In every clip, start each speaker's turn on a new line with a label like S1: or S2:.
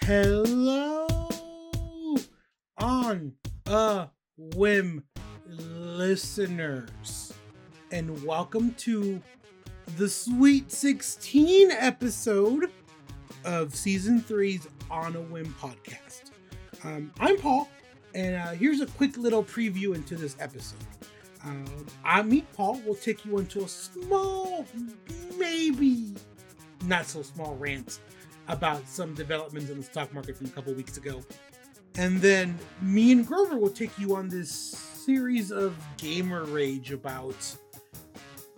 S1: Hello on a whim, listeners, and welcome to the Sweet 16 episode of season three's On a Whim podcast. Um, I'm Paul, and uh, here's a quick little preview into this episode. Um, I meet Paul. We'll take you into a small, maybe not so small rant about some developments in the stock market from a couple weeks ago. And then me and Grover will take you on this series of gamer rage about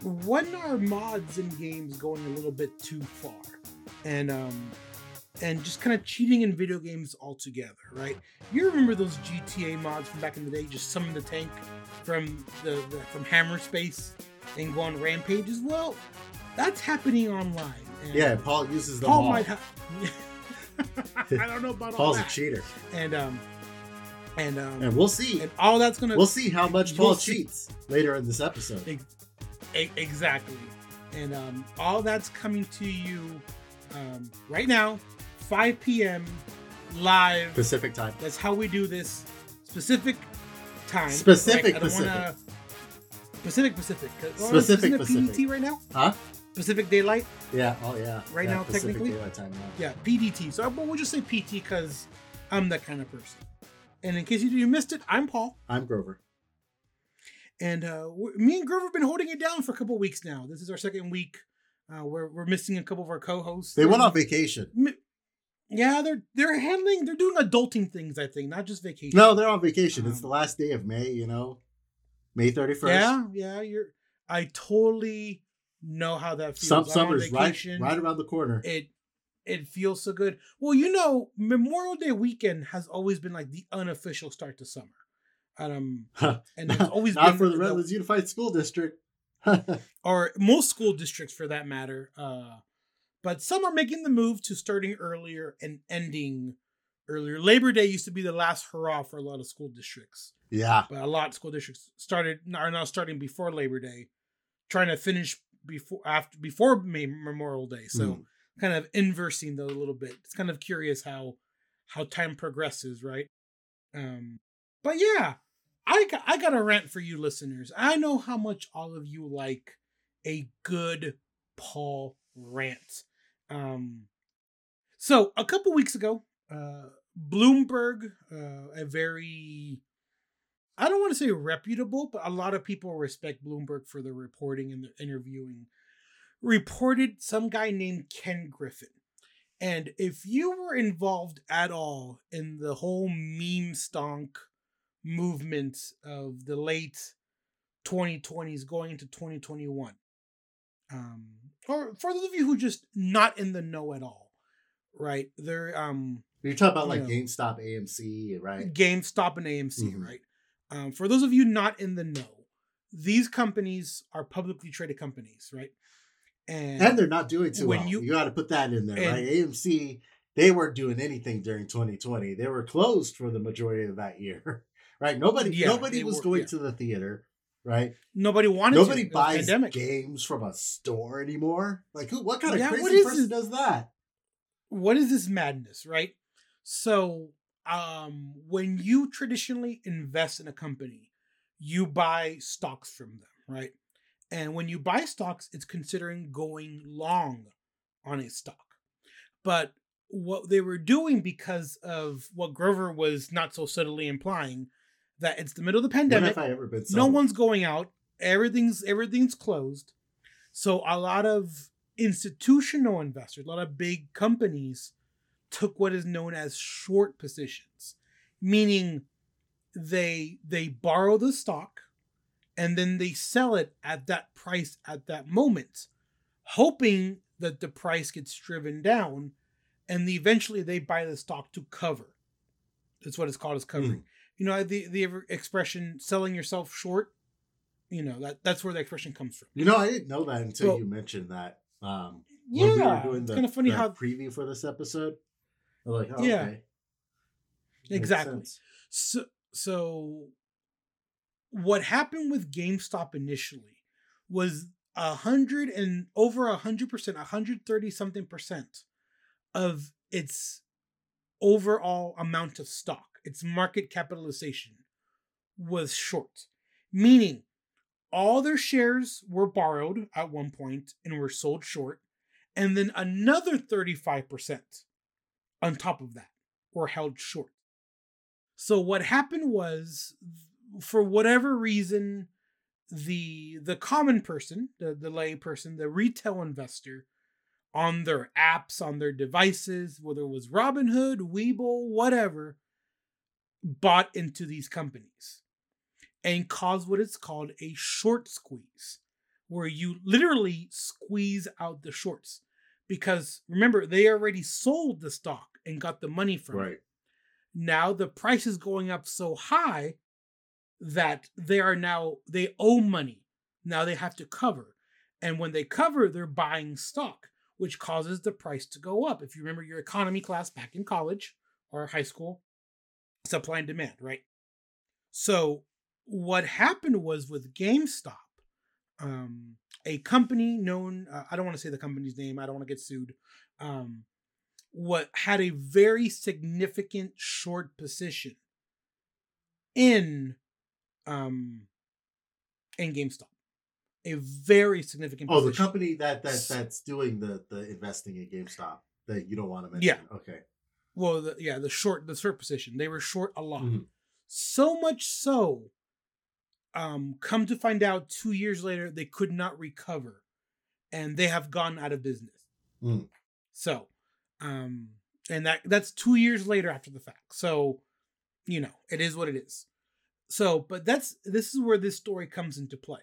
S1: when are mods in games going a little bit too far. And um and just kind of cheating in video games altogether, right? You remember those GTA mods from back in the day, just summon the tank from the, the from Hammer Space and go on rampages? Well, that's happening online. And
S2: Yeah, Paul uses them
S1: Paul
S2: all.
S1: might have. I don't know about all
S2: Paul's a cheater,
S1: And um, and um,
S2: and we'll see.
S1: and all that's gonna
S2: We'll see how much Paul
S1: see.
S2: cheats later in this episode.
S1: E- exactly. And um, all that's coming to you um, right now, 5 p.m. live.
S2: Pacific time.
S1: That's how we do this. Specific time.
S2: Specific
S1: I don't wanna- Pacific Pacific. Oh,
S2: Specific
S1: isn't
S2: Pacific.
S1: PDT right now?
S2: Huh?
S1: Pacific Daylight.
S2: Yeah. Oh yeah.
S1: Right
S2: Yeah,
S1: now,
S2: Pacific
S1: technically?
S2: Daylight Time,
S1: Yeah,
S2: yeah.
S1: PDT. So but we'll just say PT because I'm that kind of person. And in case you, you missed it, I'm Paul.
S2: I'm Grover.
S1: And uh, me and Grover have been holding it down for a couple weeks now. This is our second week. Uh, we're, we're missing a couple of our co-hosts.
S2: They went on vacation.
S1: Mi- Yeah, they're they're handling. They're doing adulting things. I think, not just vacation.
S2: No, they're on vacation. It's
S1: Um,
S2: the last day of May. You know, May thirty first.
S1: Yeah, yeah. You're. I totally know how that feels.
S2: Some summer's right,
S1: vacation.
S2: right around the corner.
S1: it it feels so good. Well, you know, Memorial Day weekend has always been like the unofficial start to summer. Um, and it's always
S2: Not
S1: been
S2: for the
S1: the-
S2: Redlands Unified School District.
S1: or most school districts for that matter. Uh, but some are making the move to starting earlier and ending earlier. Labor Day used to be the last hurrah for a lot of school districts,
S2: yeah.
S1: but a lot of school districts started are now starting before Labor Day, trying to finish before after before May, Memorial Day. So
S2: Mm.
S1: kind of inversing though a little bit. It's kind of curious how how time progresses, right? Um, but yeah, I got, I got a rant for you listeners. I know how much all of you like a good Paul rant. Um, so a couple weeks ago, uh, Bloomberg, uh, a very I don't want to say reputable, but a lot of people respect Bloomberg for their reporting and the interviewing. Reported some guy named Ken Griffin. And if you were involved at all in the whole meme stonk movement of the late 2020s going into 2021, um, or for those of you who just not in the know at all, right? They're um
S2: You're talking about like
S1: Yeah.
S2: GameStop, AMC, right?
S1: GameStop and AMC,
S2: Mhm.
S1: right? Um, for those of you not in the know, these companies are publicly traded companies, right? And,
S2: And they're not doing too
S1: when
S2: well.
S1: you-
S2: You, got to put that in there,
S1: and-
S2: right? AMC, they weren't doing anything during 2020. They were closed for the majority of that year, right? Nobody,
S1: Yeah,
S2: nobody was
S1: were-
S2: going
S1: yeah.
S2: to the theater, right?
S1: nobody wanted
S2: Nobody
S1: to. It was
S2: buys games from a store anymore. Like, who? What kind of
S1: Yeah,
S2: crazy
S1: what is
S2: person
S1: this?
S2: does that?
S1: What is this madness, right? So, um, when you traditionally invest in a company, you buy stocks from them, right? And when you buy stocks, it's considering going long on a stock. But what they were doing because of what Grover was not so subtly implying, that it's the middle of the pandemic,
S2: have I ever been?
S1: no one's going out. Everything's everything's closed. So a lot of institutional investors a lot of big companies took what is known as short positions meaning they they borrow the stock and then they sell it at that price at that moment hoping that the price gets driven down and eventually they buy the stock to cover. That's what it's called as covering hmm. You know the the expression selling yourself short you know that that's where the expression comes from
S2: You know, I didn't know that until you mentioned that. Um, when we were
S1: yeah
S2: doing
S1: it's
S2: the,
S1: kind of funny
S2: the
S1: how
S2: preview for this episode. Like, oh,
S1: Yeah.
S2: okay.
S1: Exactly. so so what happened with GameStop initially was a hundred and over a hundred percent, a hundred thirty something percent of its overall amount of stock, its market capitalization was short, meaning all their shares were borrowed at one point and were sold short, and then another 35% on top of that were held short. So what happened was for whatever reason the the common person, the the lay person, the retail investor on their apps, on their devices, whether it was Robinhood, Webull, whatever, bought into these companies and cause what is called a short squeeze, where you literally squeeze out the shorts. Because remember, they already sold the stock and got the money from
S2: Right.
S1: it. Now the price is going up so high that they are now they owe money. Now they have to cover. And when they cover, they're buying stock, which causes the price to go up. If you remember your economy class back in college or high school, supply and demand, right? So what happened was with GameStop, um, a company known, uh, I don't want to say the company's name, I don't want to get sued, um, what had a very significant short position in um in GameStop. A very significant
S2: Oh, the company that that that's doing the the investing in GameStop that you don't want to mention.
S1: Yeah.
S2: Okay.
S1: Well, the, yeah, the short the short position. They were short a lot.
S2: Mhm.
S1: So much so, um, come to find out two years later, they could not recover and they have gone out of business.
S2: Mm.
S1: So, um, and that that's two years later after the fact. So, you know, it is what it is. So, but that's this is where this story comes into play.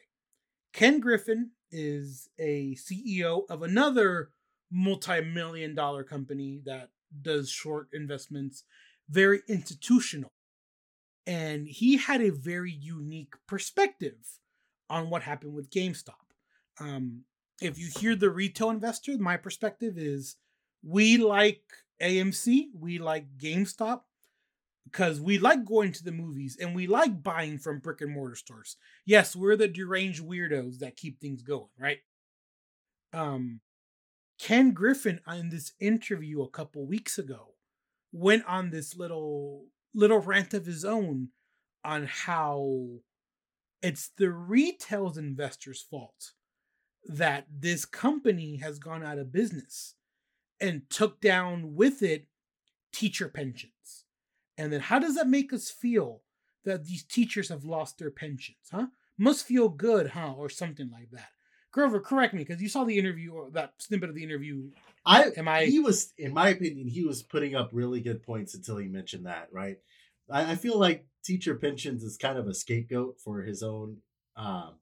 S1: Ken Griffin is a CEO of another multi-million dollar company that does short investments, very institutional. And he had a very unique perspective on what happened with GameStop. Um, if you hear the retail investor, my perspective is we like AMC, we like GameStop because we like going to the movies and we like buying from brick and mortar stores. Yes, we're the deranged weirdos that keep things going, right? Um, Ken Griffin in this interview a couple weeks ago went on this little little rant of his own on how it's the retail's investors' fault that this company has gone out of business and took down with it teacher pensions. And then how does that make us feel that these teachers have lost their pensions, huh? Must feel good, huh? Or something like that. Grover, correct me, because you saw the interview or that snippet of the interview.
S2: I
S1: Am I
S2: he was in my opinion he was putting up really good points until he mentioned that right i, I feel like teacher pensions is kind of a scapegoat for his own um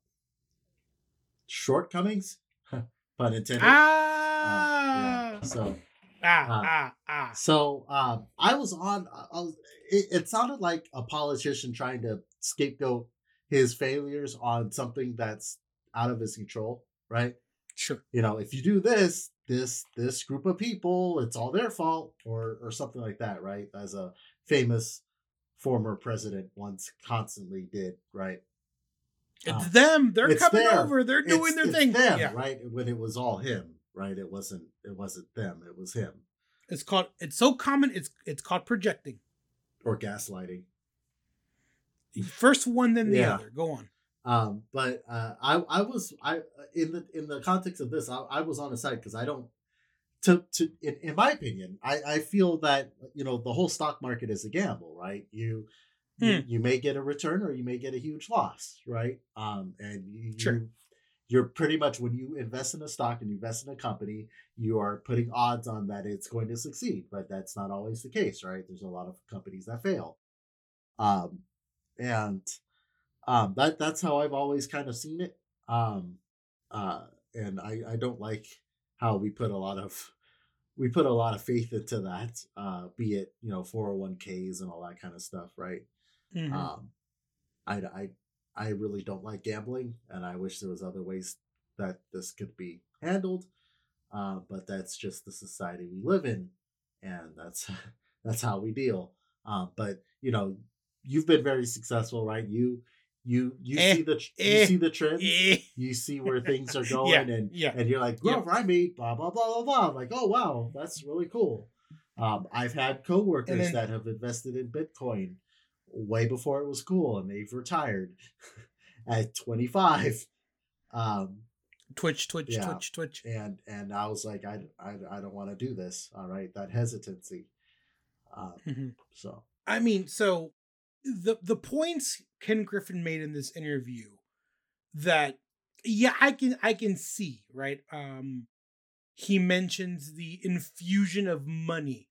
S2: shortcomings pun intended
S1: Ah,
S2: Uh, yeah. so
S1: ah,
S2: uh,
S1: ah, ah.
S2: so um i was on I was, it, it sounded like a politician trying to scapegoat his failures on something that's out of his control right
S1: Sure.
S2: you know, if you do this, this this group of people, it's all their fault, or or something like that, right? As a famous former president once constantly did, right?
S1: It's
S2: Um,
S1: them. They're
S2: it's
S1: coming over. They're doing
S2: It's-
S1: their
S2: it's
S1: thing.
S2: Them,
S1: yeah.
S2: right? When it was all him, right? It wasn't. It wasn't them. It was him
S1: It's called. It's so common. It's it's called projecting.
S2: or gaslighting.
S1: First one, then the
S2: Yeah.
S1: other. Go on.
S2: Um, but uh, I I was I in the in the context of this, I, I was on the side because I don't to to in, in my opinion, I I feel that you know the whole stock market is a gamble, right? You you, you may get a return or you may get a huge loss, right? Um, and you,
S1: Sure.
S2: you you're pretty much when you invest in a stock and you invest in a company, you are putting odds on that it's going to succeed, but that's not always the case, right? There's a lot of companies that fail. Um, and um, that that's how I've always kind of seen it. Um, uh, and I I don't like how we put a lot of we put a lot of faith into that, uh, be it you know 401ks and all that kind of stuff, right?
S1: Mhm.
S2: Um, I, I, I really don't like gambling, and I wish there was other ways that this could be handled. Uh, but that's just the society we live in, and that's that's how we deal. Um, but you know, you've been very successful, right? You You you
S1: Eh,
S2: see the you
S1: eh,
S2: see the trends.
S1: Eh.
S2: You see where things are going,
S1: Yeah,
S2: and
S1: yeah.
S2: and you're like. Grover, I made blah blah blah blah blah. I'm like, oh wow, that's really cool. Um, I've had coworkers
S1: then-
S2: that have invested in Bitcoin way before it was cool, and they've retired at 25. Um,
S1: Twitch, Twitch,
S2: Yeah.
S1: Twitch, Twitch.
S2: and and I was like, I I, I don't want to do this. All right, that hesitancy. Um,
S1: Mhm.
S2: so
S1: I mean, so the the points Ken Griffin made in this interview that yeah, I can I can see, right? Um he mentions the infusion of money.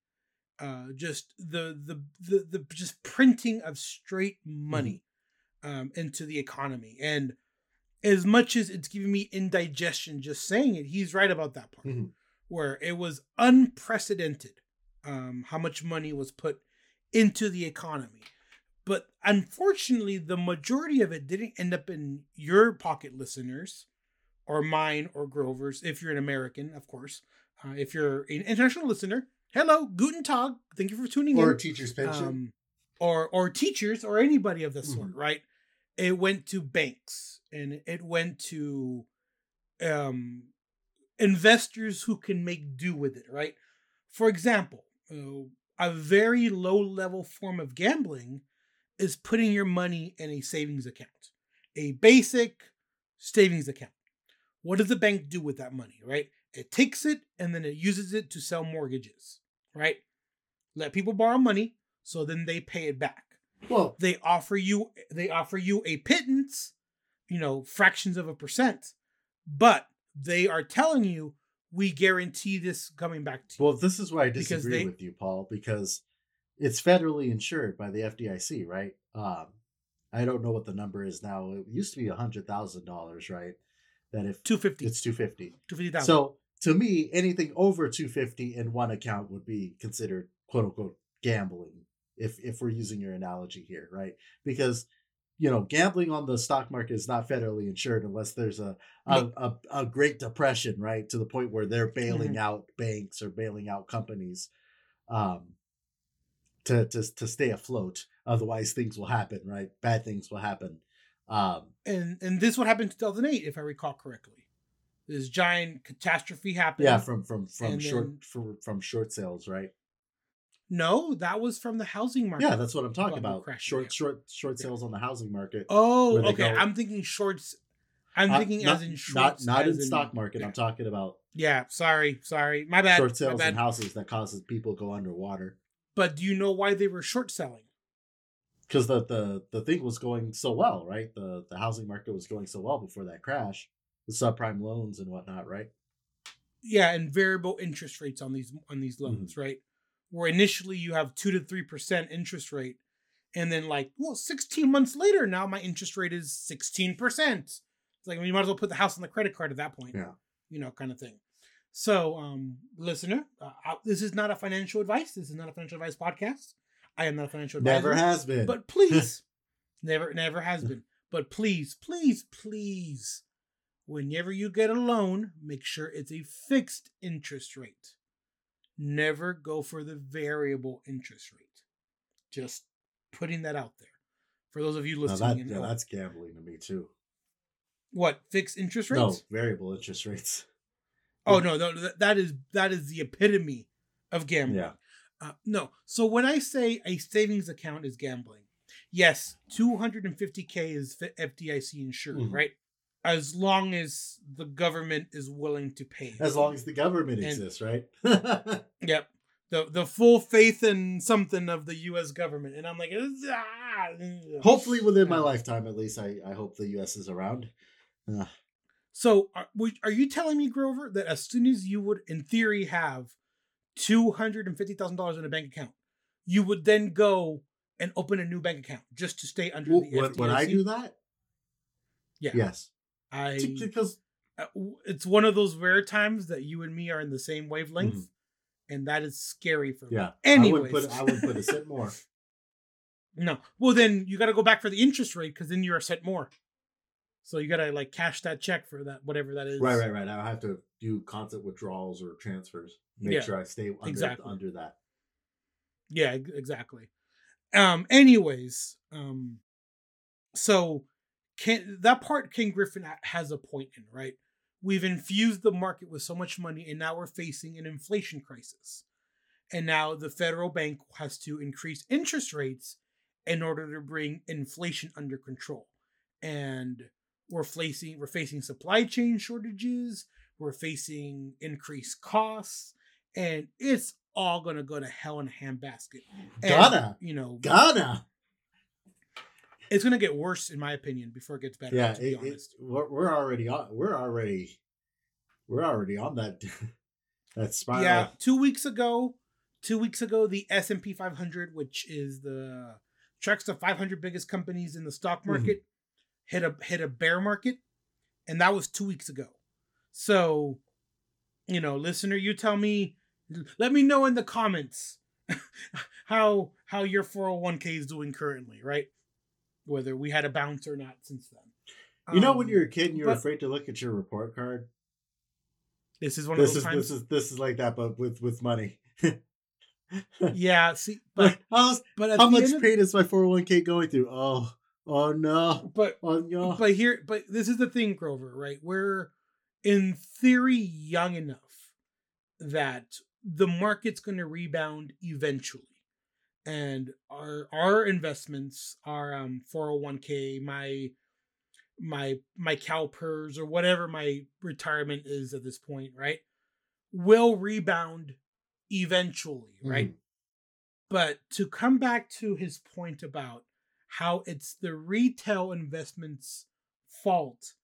S1: Uh just the the the, the just printing of straight money um into the economy. And as much as it's giving me indigestion just saying it, he's right about that part.
S2: Mhm.
S1: Where it was unprecedented um how much money was put into the economy. But unfortunately, the majority of it didn't end up in your pocket listeners or mine or Grover's, if you're an American, of course. Uh, if you're an international listener, hello, Guten Tag. Thank you for tuning in.
S2: or teacher's pension.
S1: Um, or, or teachers or anybody of this
S2: Mm-hmm.
S1: sort, right? It went to banks and it went to um, investors who can make do with it, right? For example, uh, a very low level form of gambling is putting your money in a savings account, a basic savings account. What does the bank do with that money, right? It takes it and then it uses it to sell mortgages, right? Let people borrow money so then they pay it back.
S2: well,
S1: They offer you they offer you a pittance, you know, fractions of a percent, but they are telling you we guarantee this coming back to you.
S2: well, this is why I disagree
S1: they-
S2: with you, Paul, because it's federally insured by the FDIC, right? Um, I don't know what the number is now. It used to be a hundred thousand dollars, right? That if
S1: 250
S2: it's two fifty.
S1: 250,000.
S2: So to me, anything over 250 in one account would be considered quote unquote gambling if if we're using your analogy here, right? Because you know, gambling on the stock market is not federally insured unless there's a a, a, a great depression, right? To the point where they're bailing
S1: Mhm.
S2: out banks or bailing out companies um to to to stay afloat. Otherwise things will happen, right? Bad things will happen. Um
S1: and and this what happened in 2008 if I recall correctly. This giant catastrophe happened.
S2: yeah, from from from short
S1: then-
S2: from, from short sales, right?
S1: no, that was from the housing market.
S2: Yeah, that's what I'm talking about. short,
S1: yeah.
S2: short, short sales on the housing market.
S1: Oh, okay.
S2: go-
S1: I'm thinking shorts. I'm
S2: Uh,
S1: thinking
S2: not,
S1: as in
S2: not
S1: shorts.
S2: not
S1: as
S2: in stock market.
S1: yeah.
S2: I'm talking about
S1: Yeah, sorry, sorry. My bad.
S2: short sales in houses that causes people go underwater
S1: But do you know why they were short selling?
S2: because the, the the thing was going so well, right? The the housing market was going so well before that crash, the subprime loans and whatnot, right?
S1: Yeah, and variable interest rates on these on these loans,
S2: Mm-hmm.
S1: right? Where initially you have two to three percent interest rate, and then like, well, 16 months later, now my interest rate is 16 percent. It's like you might as well put the house on the credit card at that point.
S2: Yeah.
S1: You know, kind of thing. So, um, listener, uh, uh, this is not a financial advice. This is not a financial advice podcast. I am not a financial advisor.
S2: Never has been.
S1: But please, never, never has been. But please, please, please, whenever you get a loan, make sure it's a fixed interest rate. Never go for the variable interest rate. Just putting that out there for those of you listening.
S2: that, yeah, that's gambling to me too.
S1: what fixed interest rates?
S2: No, variable interest rates.
S1: Oh no, no, that- that is that is the epitome of gambling.
S2: Yeah.
S1: Uh, no. So when I say a savings account is gambling, yes, 250k is FDIC insured,
S2: Mhm.
S1: right? As long as the government is willing to pay.
S2: As long as the government
S1: And-
S2: exists, right?
S1: Yep. The the full faith in something of the U.S. government, and I'm like, ah,
S2: Hopefully, within my lifetime, at least, I, I hope the U.S. is around. Uh,
S1: So are, are you telling me, Grover, that as soon as you would, in theory, have two hundred and fifty thousand dollars in a bank account, you would then go and open a new bank account just to stay under
S2: w-
S1: the
S2: when, when I do that,
S1: Yeah.
S2: yes,
S1: I
S2: because
S1: uh, it's one of those rare times that you and me are in the same wavelength, and that is scary for me.
S2: Mm-hmm. yeah,
S1: Anyways,
S2: I would put I would put a cent more.
S1: no. Well, then you got to go back for the interest rate because then you're a cent more. So you got to like cash that check for that whatever that is.
S2: Right, right, right. I have to do constant withdrawals or transfers. Make
S1: Yeah,
S2: sure I stay under
S1: exactly.
S2: under that.
S1: Yeah, exactly. Um anyways, um so Ken, that part Ken Griffin has a point in, right? We've infused the market with so much money, and now we're facing an inflation crisis. And now the federal bank has to increase interest rates in order to bring inflation under control. And we're facing we're facing supply chain shortages, we're facing increased costs, and it's all gonna go to hell in a handbasket. And,
S2: Ghana.
S1: you know,
S2: Ghana.
S1: it's gonna get worse in my opinion before it gets better.
S2: Yeah,
S1: to be
S2: it, it,
S1: honest.
S2: we're, we're already on. We're already, we're already on that that spiral.
S1: Yeah, two weeks ago, two weeks ago, the S and P 500, which is the tracks the 500 biggest companies in the stock
S2: Mm-hmm.
S1: market, hit a hit a bear market, and that was two weeks ago. So, you know, listener, you tell me, let me know in the comments how how your 401k is doing currently, right? Whether we had a bounce or not since then.
S2: You know, when
S1: Um,
S2: you're a kid and you're
S1: but-
S2: afraid to look at your report card.
S1: this is one
S2: This
S1: of those
S2: is
S1: times.
S2: this is this is like that, but with with money.
S1: yeah, see, but
S2: How's,
S1: but
S2: how much
S1: end of-
S2: pain is my 401k going through? Oh, oh no,
S1: but
S2: oh no.
S1: but here but this is the thing grover right? We're in theory young enough that the market's going to rebound eventually. And our our investments our um 401k my my my CalPERS or whatever my retirement is at this point right? Will rebound eventually right?
S2: Mhm.
S1: but to come back to his point about how it's the retail investments fault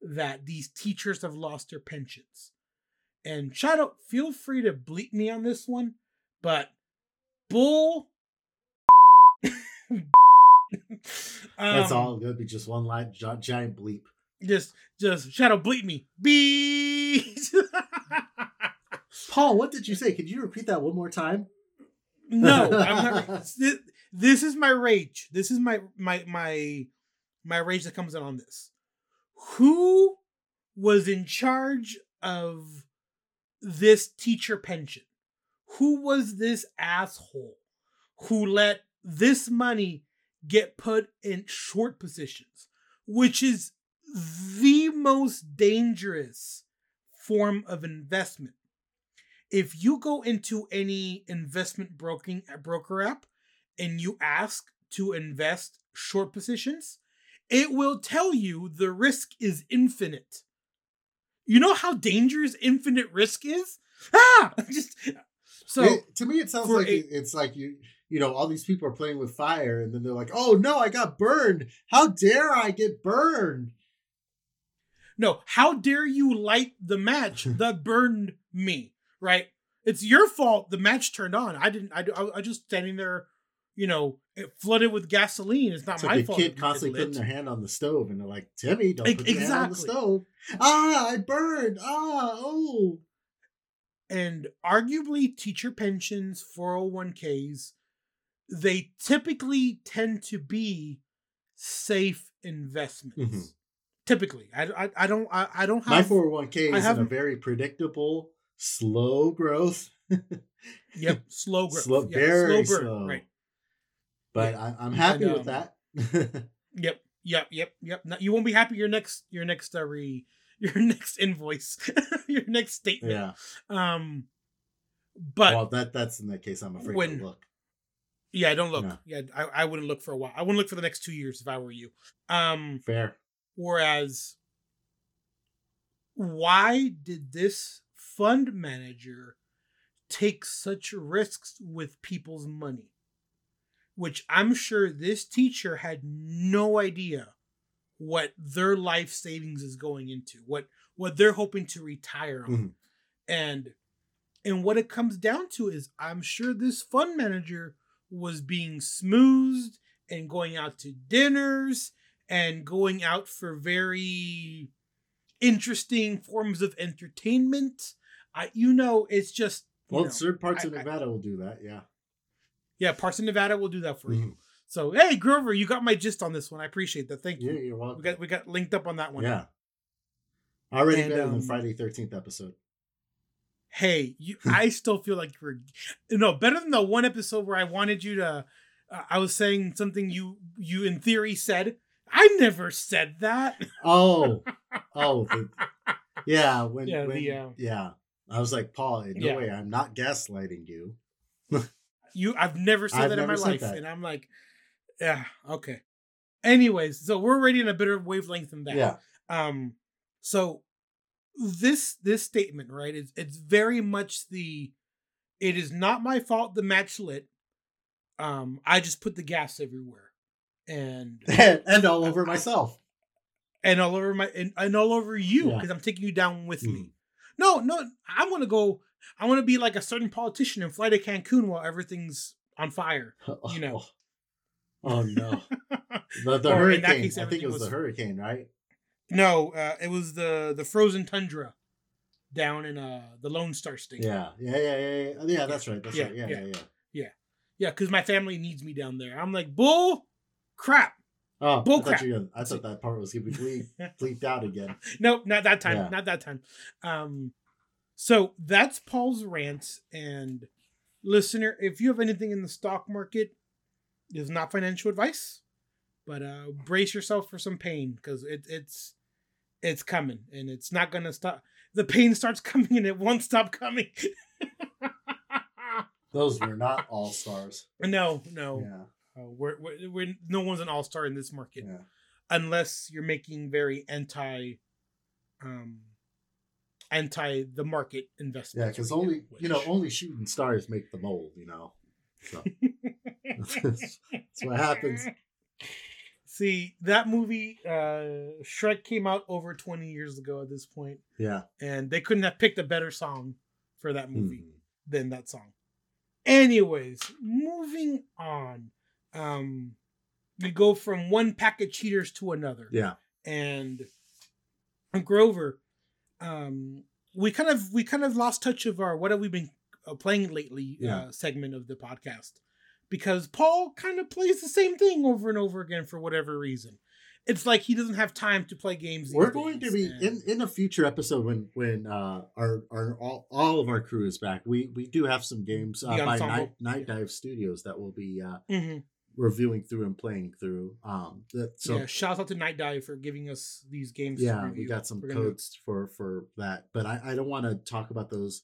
S1: that these teachers have lost their pensions. And Shadow, feel free to bleep me on this one, but bull.
S2: That's
S1: Um,
S2: all. It'll be just one line, gi- giant bleep.
S1: Just, just Shadow, bleep me. Beep.
S2: Paul, what did you say? Could you repeat that one more time?
S1: No, I'm not. This, is my rage. This is my my my my rage that comes in on this. Who was in charge of this teacher pension? Who was this asshole who let this money get put in short positions, which is the most dangerous form of investment? if you go into any investment broking broker app and you ask to invest short positions, it will tell you the risk is infinite. You know how dangerous infinite risk is? Ah, just so
S2: It- to me, it sounds like
S1: a-
S2: it's like you, you know, all these people are playing with fire, and then they're like, "Oh no, I got burned! How dare I get burned?"
S1: no, how dare you light the match that burned me? Right? It's your fault. The match turned on. I didn't. I I, I was just standing there, you know, flooded with gasoline. It's not
S2: It's
S1: my
S2: like
S1: fault.
S2: kid
S1: it
S2: constantly putting their hand on the stove, and they're like, "Timmy, don't put your hand on the stove." Ah, I burned. Ah, oh.
S1: and arguably teacher pensions 401ks they typically tend to be safe investments
S2: Mhm.
S1: typically I, I, I don't I, I don't have
S2: My
S1: have
S2: 401k
S1: I
S2: is in a very predictable, slow growth,
S1: yep slow growth
S2: Slow-
S1: yeah,
S2: very
S1: burn,
S2: slow.
S1: right
S2: but I, I'm happy
S1: And,
S2: with
S1: um,
S2: that.
S1: yep yep yep yep no, you won't be happy your next your next uh, re your next invoice your next statement
S2: yeah.
S1: um but
S2: well, that that's in that case. I'm afraid
S1: when-
S2: to look.
S1: yeah I don't look
S2: No.
S1: yeah I, I wouldn't look for a while i wouldn't look for the next two years if i were you um
S2: Fair.
S1: Whereas, why did this fund manager take such risks with people's money? Which I'm sure this teacher had no idea what their life savings is going into, what what they're hoping to retire on.
S2: Mhm.
S1: And and what it comes down to is I'm sure this fund manager was being smoothed and going out to dinners and going out for very interesting forms of entertainment. I, you know, it's just
S2: Well,
S1: know,
S2: certain parts
S1: I-
S2: of
S1: I-
S2: Nevada will do that. Yeah.
S1: Yeah, parts of Nevada will do that for you.
S2: Mhm.
S1: So hey, Grover, you got my gist on this one. I appreciate that. Thank
S2: Yeah,
S1: you.
S2: you're welcome.
S1: We got we got linked up on that one.
S2: yeah. Already
S1: And,
S2: better
S1: um,
S2: than Friday Thirteenth episode.
S1: hey, you, I still feel like you were no better than the one episode where I wanted you to. Uh, I was saying something you you in theory said. I never said that.
S2: Oh, oh, the, yeah. When,
S1: Yeah,
S2: when,
S1: the, uh,
S2: yeah. I was like, Paul, no
S1: Yeah.
S2: way. I'm not gaslighting you.
S1: You, I've never said
S2: I've
S1: that in my life,
S2: that.
S1: and I'm like, yeah, okay. Anyways, so we're already in a better wavelength than that.
S2: Yeah.
S1: Um, so this this statement, right? It's it's very much the. It is not my fault the match lit. Um, I just put the gas everywhere, and
S2: and all over myself.
S1: and all over my and, and all over you
S2: Yeah.
S1: because I'm taking you down with me.
S2: Mm.
S1: No, no, I'm gonna go. I want to be like a certain politician and fly to Cancun while everything's on fire. You know.
S2: Oh no. The, the hurricane.
S1: case,
S2: I think it was,
S1: was-
S2: the hurricane, right?
S1: No, uh, it was the the frozen tundra down in uh the Lone Star State.
S2: Yeah. Yeah, yeah, yeah, yeah. Yeah, that's right. That's
S1: Yeah,
S2: right. Yeah,
S1: yeah.
S2: yeah, yeah.
S1: yeah, because my family needs me down there. I'm like bull crap.
S2: Oh,
S1: Bull
S2: I thought,
S1: crap.
S2: were gonna, I thought that part was gonna be bleep, bleeped out again.
S1: Nope, not that time.
S2: Yeah.
S1: Not that time. Um, so that's Paul's rant. And listener, if you have anything in the stock market, is not financial advice, but uh, brace yourself for some pain because it, it's it's coming and it's not gonna stop. The pain starts coming and it won't stop coming.
S2: Those were not all stars.
S1: no, no,
S2: Yeah.
S1: uh, we're, we're, we're no one's an all star in this market.
S2: Yeah.
S1: unless you're making very anti um anti the market investments.
S2: Yeah, because only you know, only shooting stars make the mold, you know. So that's what happens.
S1: See, that movie uh Shrek came out over 20 years ago at this point
S2: Yeah.
S1: and they couldn't have picked a better song for that movie
S2: Mhm.
S1: than that song. Anyways, moving on. Um we go from one pack of cheaters to another.
S2: Yeah.
S1: and Grover, um, we kind of we kind of lost touch of our what have we been uh, playing lately
S2: Yeah.
S1: uh, segment of the podcast because Paul kind of plays the same thing over and over again for whatever reason. It's like he doesn't have time to play games.
S2: We're going to be
S1: and-
S2: in, in a future episode when when uh our our all, all of our crew is back. We we do have some games uh, by. Night Night Dive Studios that we'll be uh
S1: Mhm.
S2: Reviewing through and playing through. Um that so
S1: yeah, shout out to Night Dive for giving us these games.
S2: yeah we got some
S1: We're gonna-
S2: codes for for that but i, I don't want to talk about those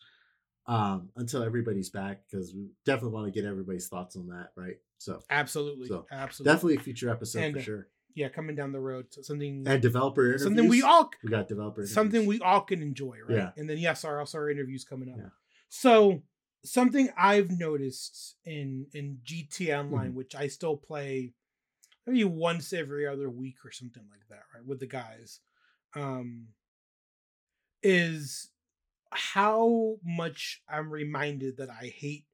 S2: um until everybody's back because we definitely want to get everybody's thoughts on that right so
S1: Absolutely,
S2: So,
S1: absolutely,
S2: definitely a future episode
S1: And,
S2: for sure
S1: yeah, coming down the road, so something
S2: and developer interviews.
S1: something we all
S2: we got developer
S1: something we all can enjoy, right?
S2: Yeah.
S1: And then yes, our also our interviews coming up.
S2: Yeah.
S1: So something I've noticed in in GTA Online,
S2: Mhm.
S1: which I still play maybe once every other week or something like that, right? With the guys. Um is how much I'm reminded that I hate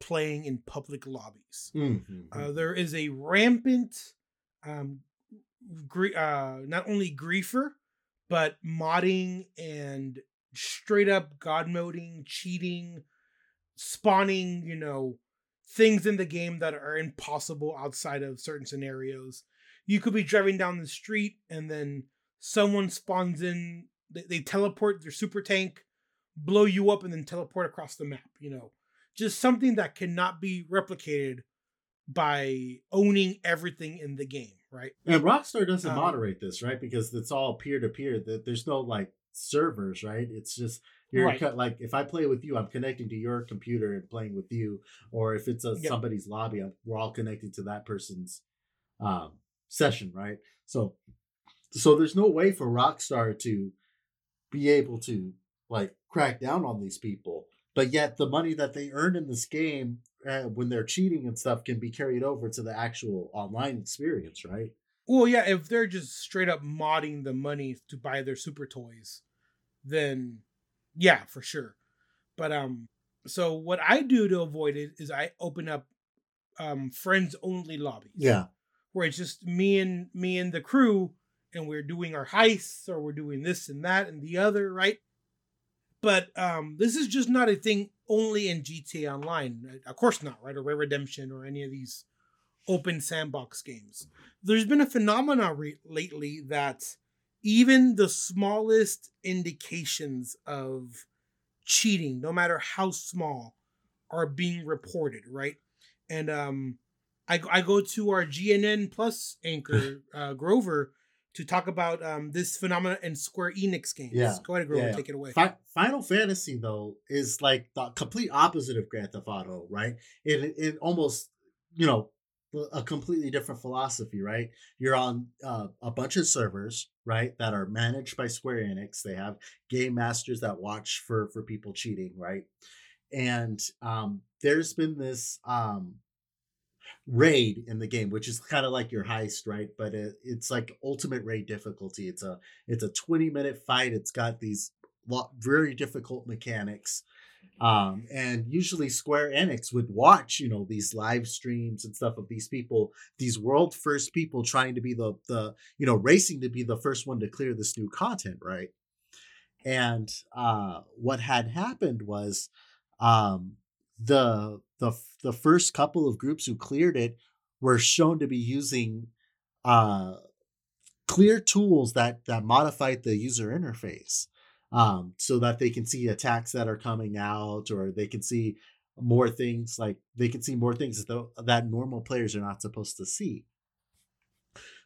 S1: playing in public lobbies.
S2: Mhm.
S1: Uh, there is a rampant, um, gr- uh, not only griefer, but modding and straight up god moding, cheating, spawning, you know, things in the game that are impossible outside of certain scenarios. You could be driving down the street and then someone spawns in, they, they teleport their super tank, blow you up, and then teleport across the map, you know. Just something that cannot be replicated by owning everything in the game, right?
S2: and rockstar doesn't
S1: Um,
S2: moderate this right because it's all peer-to-peer that there's no like servers right it's just you're
S1: Right.
S2: cut like if i play with you i'm connecting to your computer and playing with you or if it's a
S1: Yep.
S2: somebody's lobby I'm, we're all connected to that person's um session right so so there's no way for rockstar to be able to like crack down on these people but yet the money that they earn in this game uh, when they're cheating and stuff can be carried over to the actual online experience right
S1: Well, yeah, if they're just straight up modding the money to buy their super toys, then yeah, for sure. But um so what I do to avoid it is I open up um friends only lobbies.
S2: yeah
S1: Where it's just me and me and the crew and we're doing our heists or we're doing this and that and the other, right? But um this is just not a thing only in GTA Online. Of course not, right? Or Red Redemption or any of these open sandbox games there's been a phenomenon re- lately that even the smallest indications of cheating no matter how small are being reported right and um I I go to our GNN Plus anchor uh, Grover to talk about um, this phenomenon in Square Enix games.
S2: Yeah.
S1: Go ahead, Grover,
S2: Yeah, yeah.
S1: take it away.
S2: Fi- Final Fantasy though is like the complete opposite of Grand Theft Auto, right? It it almost you know a completely different philosophy, right? You're on uh, a bunch of servers, right, that are managed by Square Enix. They have game masters that watch for for people cheating, right? And um, there's been this um, raid in the game, which is kind of like your heist, right? But it, it's like ultimate raid difficulty. It's a it's a 20 minute fight. It's got these lo- very difficult mechanics. Um, and usually Square Enix would watch, you know, these live streams and stuff of these people, these world first people trying to be the the you know racing to be the first one to clear this new content, right? And uh, what had happened was um, the the the first couple of groups who cleared it were shown to be using uh, clear tools that that modified the user interface um, so that they can see attacks that are coming out or they can see more things like they can see more things that, that normal players are not supposed to see.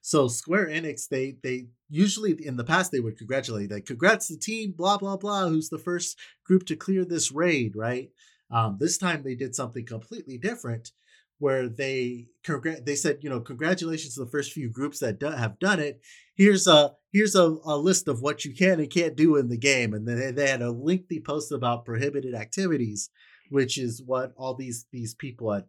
S2: So square enix they they usually in the past they would congratulate like congrats the team blah blah blah who's the first group to clear this raid right? Um, this time they did something completely different where they congr- they said, you know, congratulations to the first few groups that do- have done it. Here's a here's a, a list of what you can and can't do in the game, and then they, they had a lengthy post about prohibited activities, which is what all these these people at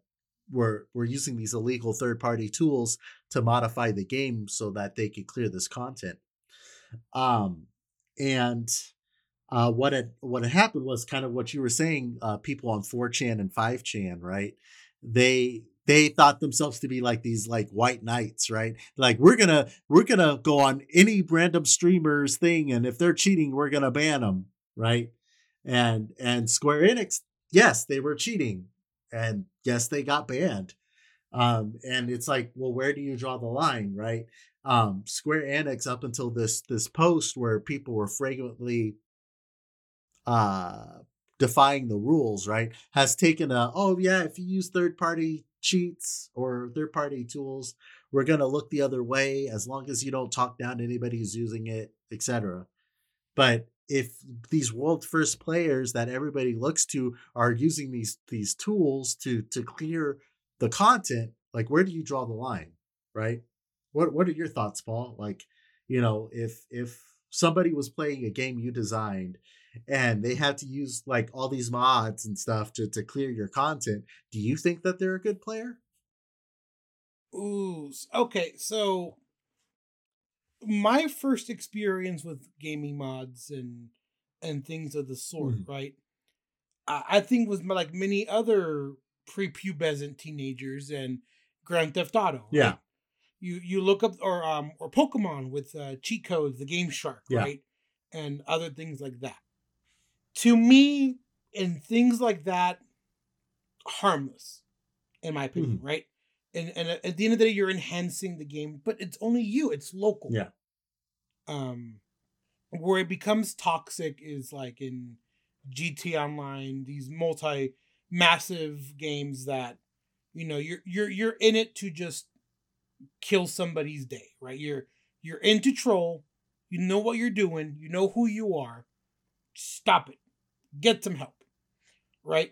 S2: were were using these illegal third party tools to modify the game so that they could clear this content. Um, and uh, what had what had happened was kind of what you were saying. Uh, people on 4chan and 5chan, right? They they thought themselves to be like these like white knights, right? Like we're gonna we're gonna go on any random streamer's thing, and if they're cheating, we're gonna ban them, right? And and Square Enix, yes, they were cheating, and yes, they got banned. Um, and it's like, well, where do you draw the line, right? Um, Square Enix up until this this post where people were frequently uh defying the rules, right? Has taken a oh yeah, if you use third party cheats or third party tools, we're gonna look the other way as long as you don't talk down to anybody who's using it, etc. But if these world first players that everybody looks to are using these these tools to to clear the content, like where do you draw the line, right? What what are your thoughts, Paul? Like, you know, if if somebody was playing a game you designed and they had to use like all these mods and stuff to to clear your content, do you think that they're a good player?
S1: Ooh, okay. So my first experience with gaming mods and and things of the sort,
S2: Mhm.
S1: right? I, I think was like many other prepubescent teenagers and Grand Theft Auto.
S2: Yeah.
S1: right? You you look up or um or Pokemon with uh, cheat codes, the Game Shark,
S2: Yeah.
S1: right, and other things like that. To me, and things like that, harmless, in my opinion,
S2: Mm-hmm.
S1: right? And and at the end of the day, you're enhancing the game, but it's only you. It's local.
S2: Yeah.
S1: Um, where it becomes toxic is like in GTA Online, these multi massive games that you know you're you're you're in it to just kill somebody's day, right? You're you're into troll. You know what you're doing. You know who you are. Stop it. Get some help, right?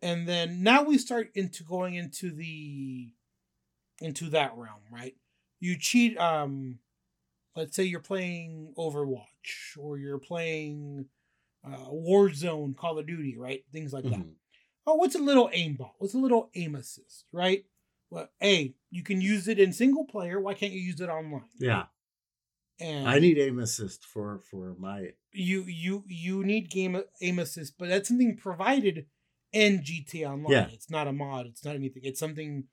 S1: And then now we start into going into the into that realm, right? You cheat. Um, let's say you're playing Overwatch or you're playing uh, Warzone, Call of Duty, right? Things like that
S2: Mhm.
S1: oh, what's a little aimbot? What's a little aim assist, right? Well, A, you can use it in single player. Why can't you use it online?
S2: Yeah,
S1: And
S2: I need aim assist for for my
S1: you you you need game aim assist, but that's something provided in GTA Online.
S2: Yeah.
S1: It's not a mod. It's not anything. It's something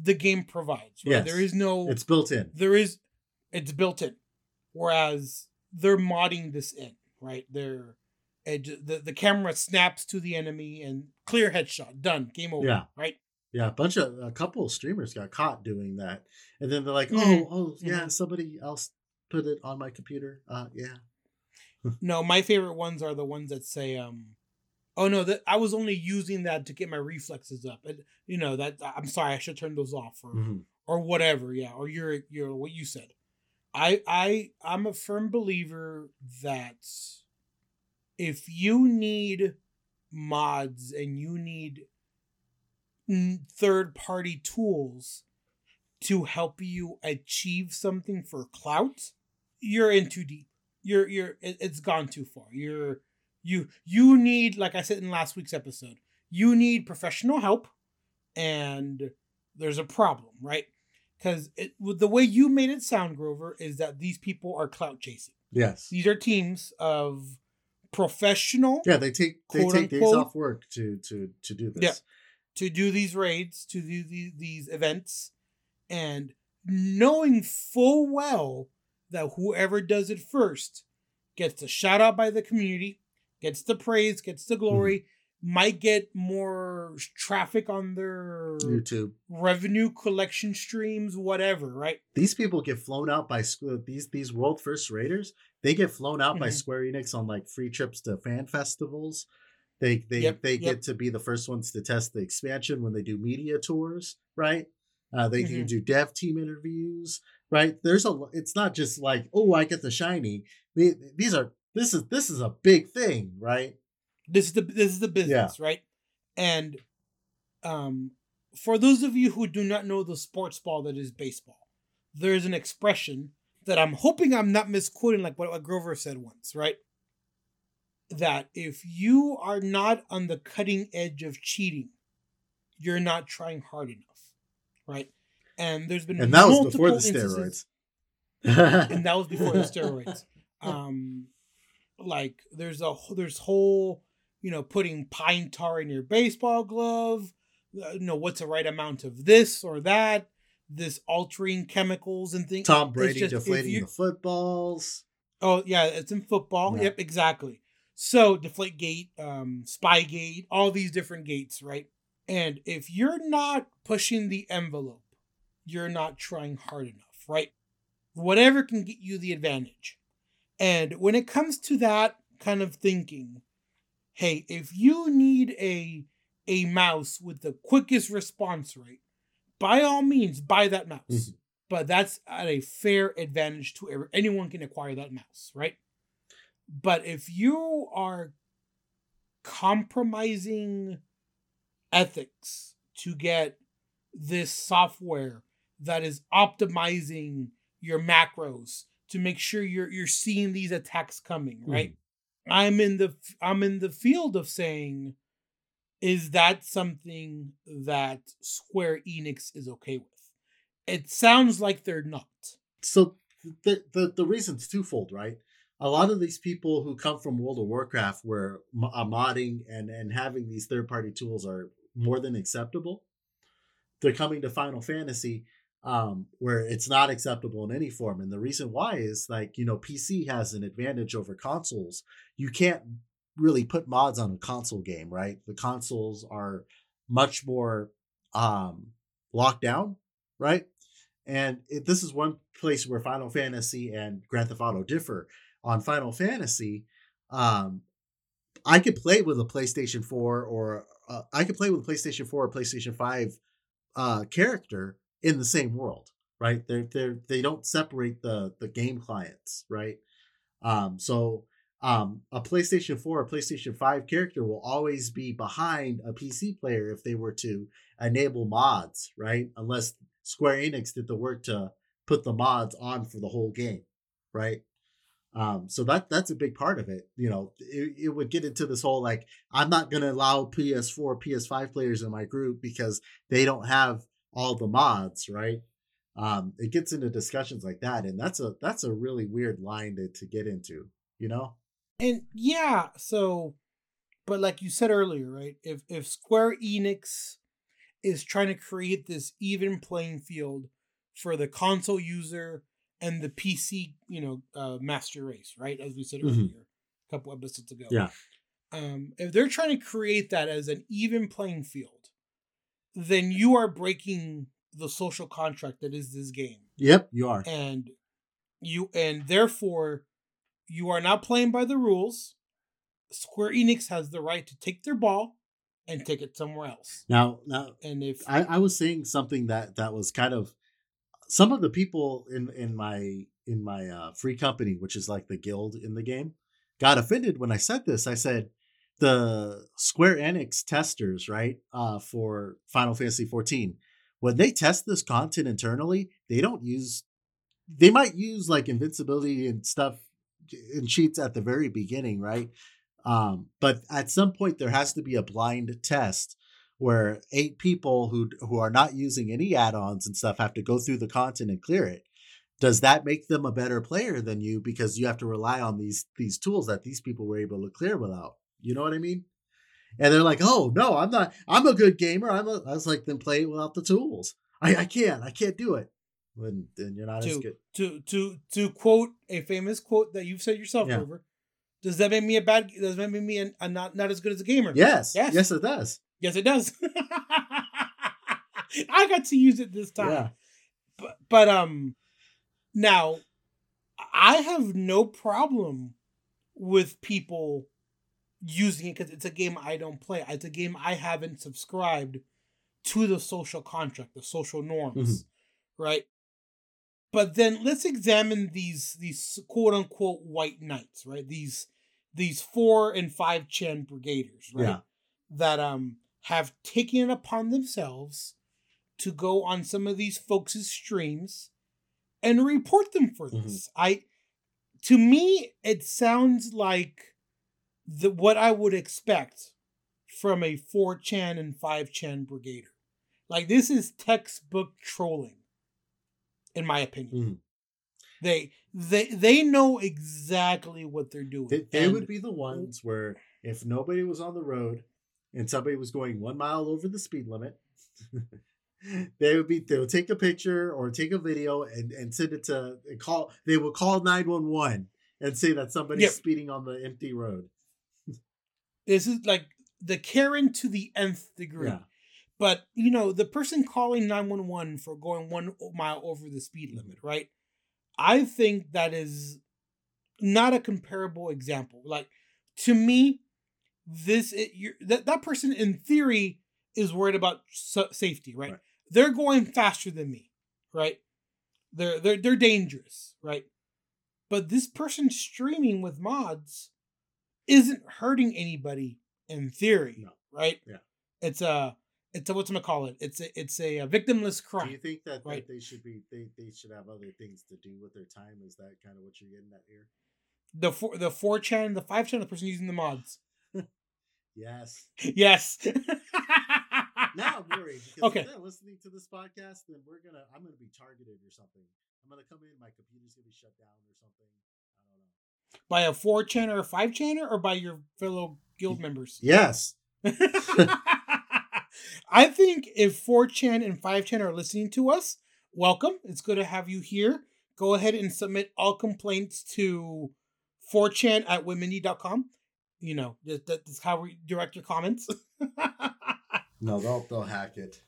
S1: the game provides. Right?
S2: Yes.
S1: There is no.
S2: it's built in.
S1: there is. It's built in, whereas they're modding this in. Right. They're. It, the, the camera snaps to the enemy and clear headshot done game over
S2: Yeah.
S1: right
S2: Yeah, a bunch of a couple of streamers got caught doing that, and then they're like,
S1: Mhm.
S2: "Oh, oh, yeah,
S1: Mhm.
S2: somebody else put it on my computer." Uh, yeah,
S1: No, my favorite ones are the ones that say, um, Oh no, that I was only using that to get my reflexes up. And you know that I'm sorry, I should turn those off or
S2: Mm-hmm.
S1: or whatever. Yeah, or you're you're what you said. I I I'm a firm believer that if you need mods and you need third party tools to help you achieve something for clout, you're in too deep. You're you're it- it's gone too far. You're you you need like I said in last week's episode, you need professional help and there's a problem, right? Because it the way you made it sound, Grover, is that these people are clout chasing.
S2: Yes.
S1: These are teams of professional
S2: Yeah, they take they take days off work to to to do this.
S1: Yeah. to do these raids, to do these, these events, and knowing full well that whoever does it first gets the shout out by the community, gets the praise, gets the glory, might get more traffic on their
S2: YouTube.
S1: revenue collection streams, whatever, right?
S2: These people get flown out by these these world first raiders. They get flown out by
S1: Mhm.
S2: Square Enix on like free trips to fan festivals. They they
S1: Yep,
S2: they
S1: yep.
S2: get to be the first ones to test the expansion when they do media tours, right? Uh, they do
S1: Mhm.
S2: do dev team interviews, right? There's a it's not just like oh I get the shiny. They- These are this is this is a big thing, right?
S1: This is the this is the business, right? And um for those of you who do not know the sports ball that is baseball, there's an expression that I'm hoping I'm not misquoting like what, what Grover said once, right? That if you are not on the cutting edge of cheating, you're not trying hard enough, right? And there's been
S2: And that was before the steroids.
S1: and that was before the steroids. Um, like there's a there's whole you know putting pine tar in your baseball glove. uh, You know what's the right amount of this or that. This altering chemicals and things.
S2: Tom Brady
S1: just-
S2: deflating
S1: you-
S2: the footballs.
S1: Oh yeah, it's in football.
S2: Yeah.
S1: Yep, exactly. So deflate gate, um, spy gate, all these different gates, right? And if you're not pushing the envelope, you're not trying hard enough, right? Whatever can get you the advantage. And when it comes to that kind of thinking, hey, if you need a a mouse with the quickest response rate, by all means buy that mouse
S2: Mhm.
S1: but that's at a fair advantage to every, anyone can acquire that mouse, right? But if you are compromising ethics to get this software that is optimizing your macros to make sure you're you're seeing these attacks coming, hmm. right? I'm in the I'm in the field of saying is that something that Square Enix is okay with? It sounds like they're not.
S2: so the, the the reason's twofold, right? A lot of these people who come from World of Warcraft, where mo- modding and and having these third party tools are more than acceptable, they're coming to Final Fantasy, um, where it's not acceptable in any form. And the reason why is like you know PC has an advantage over consoles. You can't really put mods on a console game, right? The consoles are much more um, locked down, right? And it, this is one place where Final Fantasy and Grand Theft Auto differ. On Final Fantasy, um, I could play with a PlayStation 4 or uh, I could play with a PlayStation 4 or PlayStation 5 uh, character in the same world, right? They're they're they don't separate the the game clients, right? Um, so um, a PlayStation 4 or PlayStation 5 character will always be behind a PC player if they were to enable mods, right? Unless Square Enix did the work to put the mods on for the whole game, right? Um, so that that's a big part of it. You know, it, it would get into this whole like I'm not gonna allow PS4, PS5 players in my group because they don't have all the mods, right? Um, it gets into discussions like that, and that's a that's a really weird line to, to get into, you know?
S1: And yeah, so but like you said earlier, right? If if Square Enix is trying to create this even playing field for the console user and the PC, you know, uh, master race, right? As we said
S2: Mhm.
S1: earlier, a couple episodes ago.
S2: Yeah.
S1: Um, if they're trying to create that as an even playing field, then you are breaking the social contract that is this game
S2: Yep, you are.
S1: and you and therefore you are not playing by the rules Square Enix has the right to take their ball and take it somewhere else.
S2: Now, now
S1: And if
S2: I, I was saying something that that was kind of some of the people in in my in my uh, free company, which is like the guild in the game, got offended when I said this. I said the Square Enix testers, right, uh, for Final Fantasy 14, when they test this content internally, they don't use. They might use like invincibility and stuff in cheats at the very beginning, right? Um, but at some point, there has to be a blind test where eight people who who are not using any add-ons and stuff have to go through the content and clear it does that make them a better player than you because you have to rely on these these tools that these people were able to clear without you know what i mean and they're like oh no i'm not i'm a good gamer i'm a, i was like then play it without the tools i i can't i can't do it then, then you're not as
S1: to
S2: good
S1: to to to quote a famous quote that you've said yourself
S2: Yeah.
S1: over, does that make me a bad? Does that make me a, a not not as good as a gamer?
S2: yes
S1: Yes.
S2: yes, it does
S1: Yes, it does. I got to use it this time.
S2: yeah
S1: But but um now I have no problem with people using it because it's a game I don't play. It's a game I haven't subscribed to the social contract, the social norms, right? But then let's examine these these quote unquote white knights, right? These these four and five chan brigaders, right?
S2: Yeah.
S1: That um have taken it upon themselves to go on some of these folks' streams and report them for
S2: Mhm.
S1: this. I to me it sounds like the what I would expect from a 4chan and 5chan brigader. Like this is textbook trolling in my opinion.
S2: Mhm.
S1: They they they know exactly what they're doing.
S2: They, they would be the ones where if nobody was on the road and somebody was going one mile over the speed limit, they would be they would take a picture or take a video and, and send it to and call they would call 911 and say that somebody's
S1: Yep.
S2: speeding on the empty road.
S1: this is like the Karen to the nth degree.
S2: Yeah.
S1: But you know, the person calling 911 for going one mile over the speed limit, right? I think that is not a comparable example. Like to me, this it, you're, that that person in theory is worried about sa- safety, right?
S2: Right.
S1: They're going faster than me, right? They're they're they're dangerous, right? But this person streaming with mods isn't hurting anybody in theory,
S2: No.
S1: right?
S2: Yeah.
S1: It's a it's a what's gonna call it? It's a it's a, a victimless crime.
S2: Do you think that,
S1: Right.
S2: that they should be they, they should have other things to do with their time? Is that kind of what you're getting at here?
S1: the four the four chan, the five chan, the person using the mods.
S2: Yes.
S1: yes.
S2: Now I'm worried because
S1: Okay.
S2: if they're listening to this podcast, then we're gonna I'm gonna be targeted or something. I'm gonna come in, my computer's gonna be shut down or something. I don't know.
S1: by a four chan or a five chan or by your fellow guild members.
S2: Yes.
S1: I think if 4chan and 5chan are listening to us, welcome. It's good to have you here. Go ahead and submit all complaints to 4chan at womendy.com. You know, that's how we direct your comments.
S2: No, they'll they'll hack it.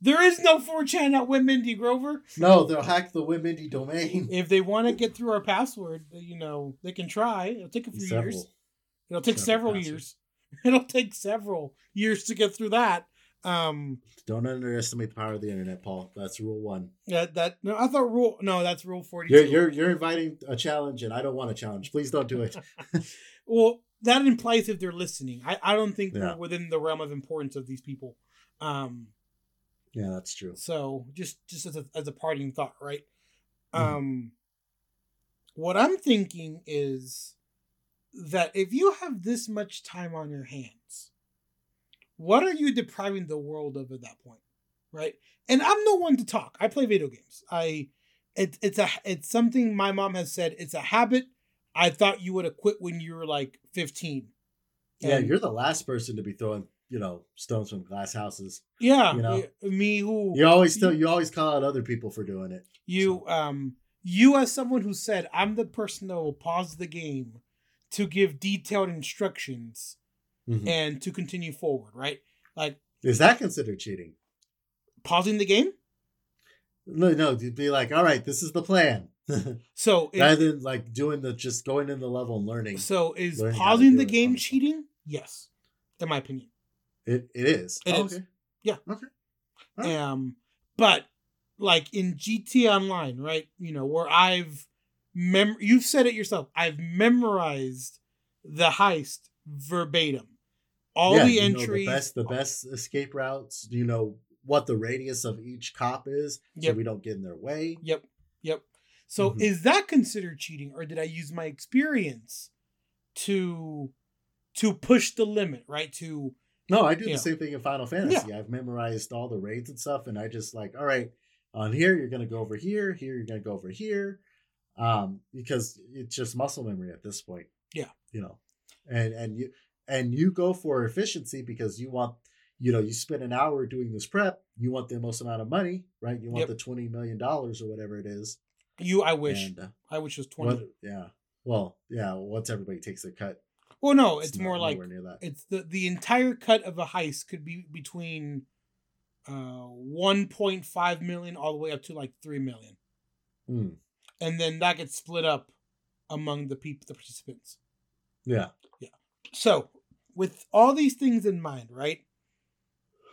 S1: there is no 4chan at Womendy Grover.
S2: No, they'll hack the Womendy domain.
S1: If they want to get through our password, you know, they can try. It'll take a few
S2: Several.
S1: years. It'll take
S2: Several
S1: several years. It'll take several years to get through that. Um,
S2: Don't underestimate the power of the internet, Paul. That's rule one.
S1: Yeah, that no, I thought rule no, that's rule forty
S2: You're you're you're inviting a challenge, and I don't want a challenge. Please don't do it.
S1: Well, that implies if they're listening. I, I don't think
S2: Yeah.
S1: we're within the realm of importance of these people. Um,
S2: yeah, that's true.
S1: so just just as a as a parting thought, right?
S2: Mhm.
S1: Um, what I'm thinking is that if you have this much time on your hands, what are you depriving the world of at that point, right? And I'm no one to talk. I play video games. I it, it's a it's something my mom has said. It's a habit. I thought you would have quit when you were like 15.
S2: Yeah, you're the last person to be throwing you know stones from glass houses.
S1: yeah,
S2: you know.
S1: me who
S2: You always tell you always call out other people for doing it.
S1: you um you as someone who said I'm the person that will pause the game to give detailed instructions
S2: Mhm.
S1: and to continue forward, right? Like
S2: Is that considered cheating?
S1: pausing the game.
S2: No, no. You'd be like, all right, this is the plan.
S1: So is,
S2: Rather than like doing the just going in the level and learning.
S1: so is
S2: learning
S1: pausing the game cheating? Yes, in my opinion.
S2: It it is.
S1: It
S2: Oh,
S1: is.
S2: Okay.
S1: Yeah.
S2: Okay. Alright.
S1: Um, but like in GTA Online, right? You know where I've mem. You've said it yourself. I've memorized the heist verbatim. All
S2: Yeah,
S1: the
S2: you know
S1: entries.
S2: the best the best escape routes. You know what the radius of each cop is, so we don't get in their way.
S1: Yep. Yep. So
S2: Mhm.
S1: is that considered cheating or did I use my experience to to push the limit, right? To
S2: No, I do
S1: Yeah.
S2: the same thing in Final Fantasy. I've memorized all the raids and stuff, and I just like, all right, on here you're gonna go over here, here you're gonna go over here, um, because it's just muscle memory at this point.
S1: Yeah.
S2: you know, and and you and you go for efficiency because you want, you know, you spend an hour doing this prep, you want the most amount of money, right? You want
S1: Yep.
S2: the twenty million dollars or whatever it is.
S1: You I wish.
S2: And, uh,
S1: I wish it was 20.
S2: what, yeah, well, yeah. Once everybody takes a cut,
S1: well, no, it's,
S2: not
S1: more like
S2: nowhere near that.
S1: it's the the entire cut of a heist could be between uh 1.5 million all the way up to like 3 million.
S2: Hmm.
S1: And then that gets split up among the people the participants.
S2: Yeah. Yeah.
S1: So, with all these things in mind, right?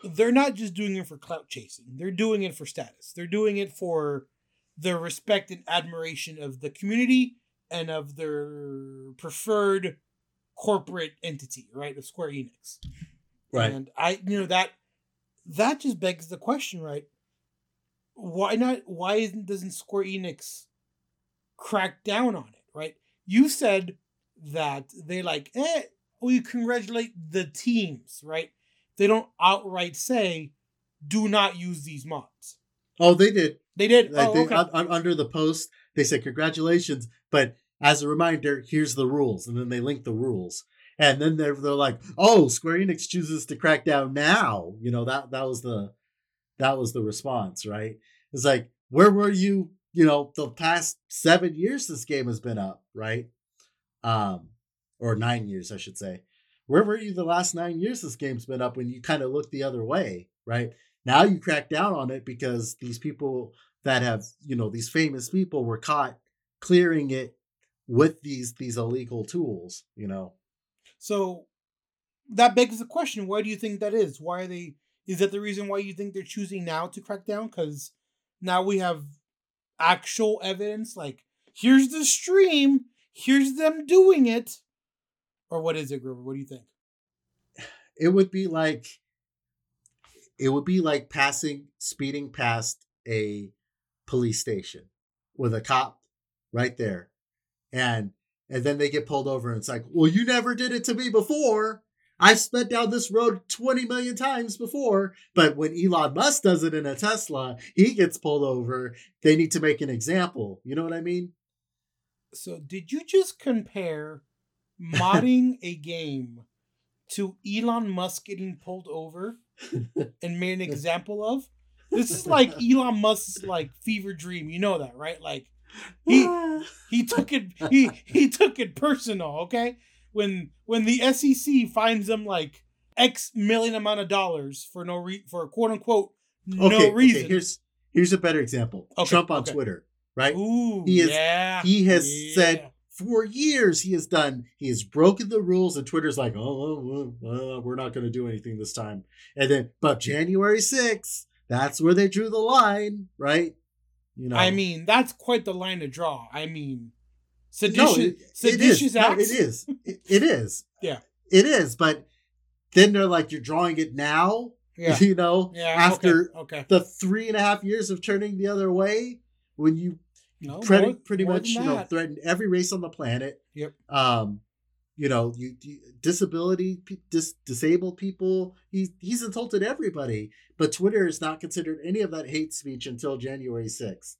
S1: They're not just doing it for clout chasing. They're doing it for status. They're doing it for the respect and admiration of the community and of their preferred corporate entity, right? Of Square Enix.
S2: Right.
S1: And I, you know, that that just begs the question, right? Why not? Why isn't doesn't Square Enix crack down on it, right? You said that they like, eh, we congratulate the teams, right? They don't outright say, do not use these mods.
S2: Oh, they did.
S1: They did.
S2: Like
S1: oh,
S2: they,
S1: okay.
S2: un- un- under the post, they said congratulations, but as a reminder, here's the rules, and then they link the rules, and then they're they're like, oh, Square Enix chooses to crack down now. You know that that was the that was the response, right? It's like, where were you? You know, the past seven years this game has been up, right? Um, or nine years, I should say. Where were you the last nine years this game's been up when you kind of looked the other way, right? Now you crack down on it because these people that have you know these famous people were caught clearing it with these these illegal tools you know
S1: So that begs the question: Why do you think that is? Why are they? Is that the reason why you think they're choosing now to crack down? Because now we have actual evidence. Like, here's the stream. Here's them doing it. Or what is it, Grover? What do you think?
S2: it would be like it would be like passing speeding past a police station with a cop right there. And and then they get pulled over and it's like well you never did it to me before. I've sped down this road 20 million times before but when elon musk does it in a tesla he gets pulled over. They need to make an example. You know what i mean?
S1: So, did you just compare modding a game to Elon Musk getting pulled over and made an example of? This is like Elon Musk's like fever dream. You know that, right? Like he he took it he he took it personal. Okay, when when the SEC finds him like X million amount of dollars for no re- for quote unquote no
S2: okay,
S1: reason.
S2: okay here's here's a better example
S1: Okay,
S2: trump on twitter right
S1: Ooh,
S2: he is-
S1: yeah,
S2: he has
S1: yeah.
S2: said for years he has done he has broken the rules and twitter's like oh, oh, oh, oh, we're not going to do anything this time and then but january 6th that's where they drew the line right you know
S1: I mean, that's quite the line to draw. I mean,
S2: no,
S1: seditious,
S2: it, it
S1: seditious
S2: is. No,
S1: acts.
S2: it is it, it is
S1: Yeah.
S2: it is but then they're like you're drawing it now
S1: Yeah,
S2: you know
S1: yeah.
S2: after
S1: okay, okay.
S2: the three and a half years of turning the other way when you
S1: no,
S2: pretty,
S1: more-
S2: pretty
S1: more
S2: much you know
S1: that.
S2: threaten every race on the planet
S1: Yep.
S2: um you know you, you disability dis, disabled people he, he's insulted everybody but twitter is not considered any of that hate speech until january 6th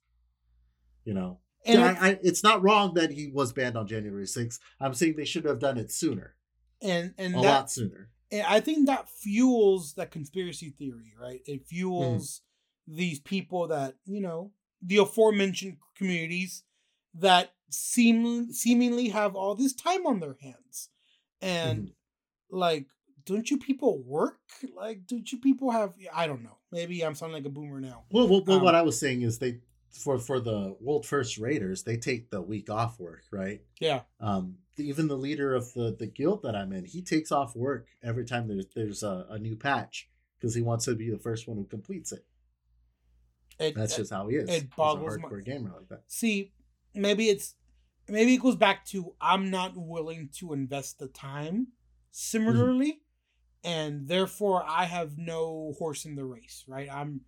S2: you know
S1: And,
S2: I, I, it's not wrong that he was banned on january 6th i'm saying they should have done it sooner
S1: and and
S2: a
S1: that,
S2: lot sooner
S1: and I think that fuels that conspiracy theory, right? It fuels
S2: Hmm.
S1: these people that you know the aforementioned communities that seem seemingly have all this time on their hands, and
S2: Mm-hmm.
S1: like, don't you people work? Like, don't you people have? I don't know. Maybe I'm sounding like a boomer now.
S2: well, well, well
S1: Um,
S2: what i was saying is they for for the world first raiders, they take the week off work, right?
S1: Yeah.
S2: Um, even the leader of the the guild that I'm in, he takes off work every time there's there's a, a new patch because he wants to be the first one who completes it.
S1: It,
S2: That's uh, just how he is.
S1: it
S2: He's a
S1: boggles my-
S2: hardcore gamer like that.
S1: see maybe it's maybe it goes back to i'm not willing to invest the time similarly mm-hmm. and therefore i have no horse in the race right i'm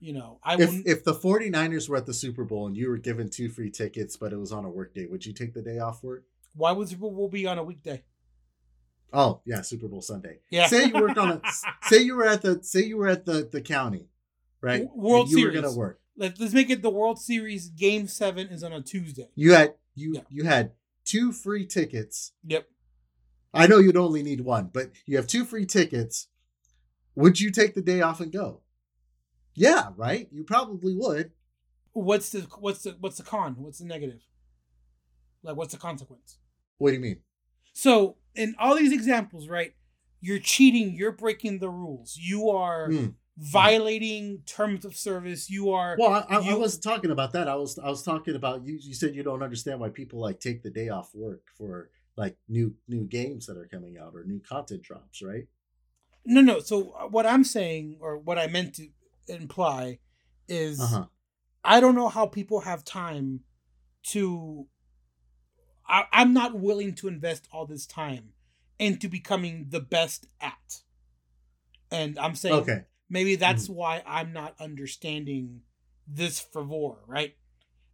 S1: you know i
S2: If if the 49ers were at the Super Bowl and you were given two free tickets, but it was on a work day, would you take the day off work?
S1: why would super bowl be on a weekday
S2: Oh yeah, Super Bowl Sunday.
S1: yeah
S2: Say you worked on a say you were at the say you were at the the county, right?
S1: World
S2: And you were
S1: Series.
S2: gonna work.
S1: Let, let's make it the world series game seven is on a tuesday
S2: You had you
S1: Yeah.
S2: you had two free tickets.
S1: yep
S2: I know you'd only need one, but you have two free tickets. Would you take the day off and go? Yeah, right. You probably would.
S1: what's the what's the what's the con what's the negative like what's the consequence
S2: What do you mean?
S1: So in all these examples, right, you're cheating, you're breaking the rules, you are
S2: Hmm.
S1: Violating terms of service, you are
S2: Well, I, I, I wasn't talking about that. I was I was talking about you. You said you don't understand why people like take the day off work for like new new games that are coming out or new content drops, right?
S1: no no. So uh, what I'm saying or what I meant to imply is
S2: Uh huh.
S1: I don't know how people have time to I, I'm not willing to invest all this time into becoming the best at. And I'm saying
S2: Okay.
S1: Maybe that's
S2: Mm-hmm.
S1: why I'm not understanding this fervor, right?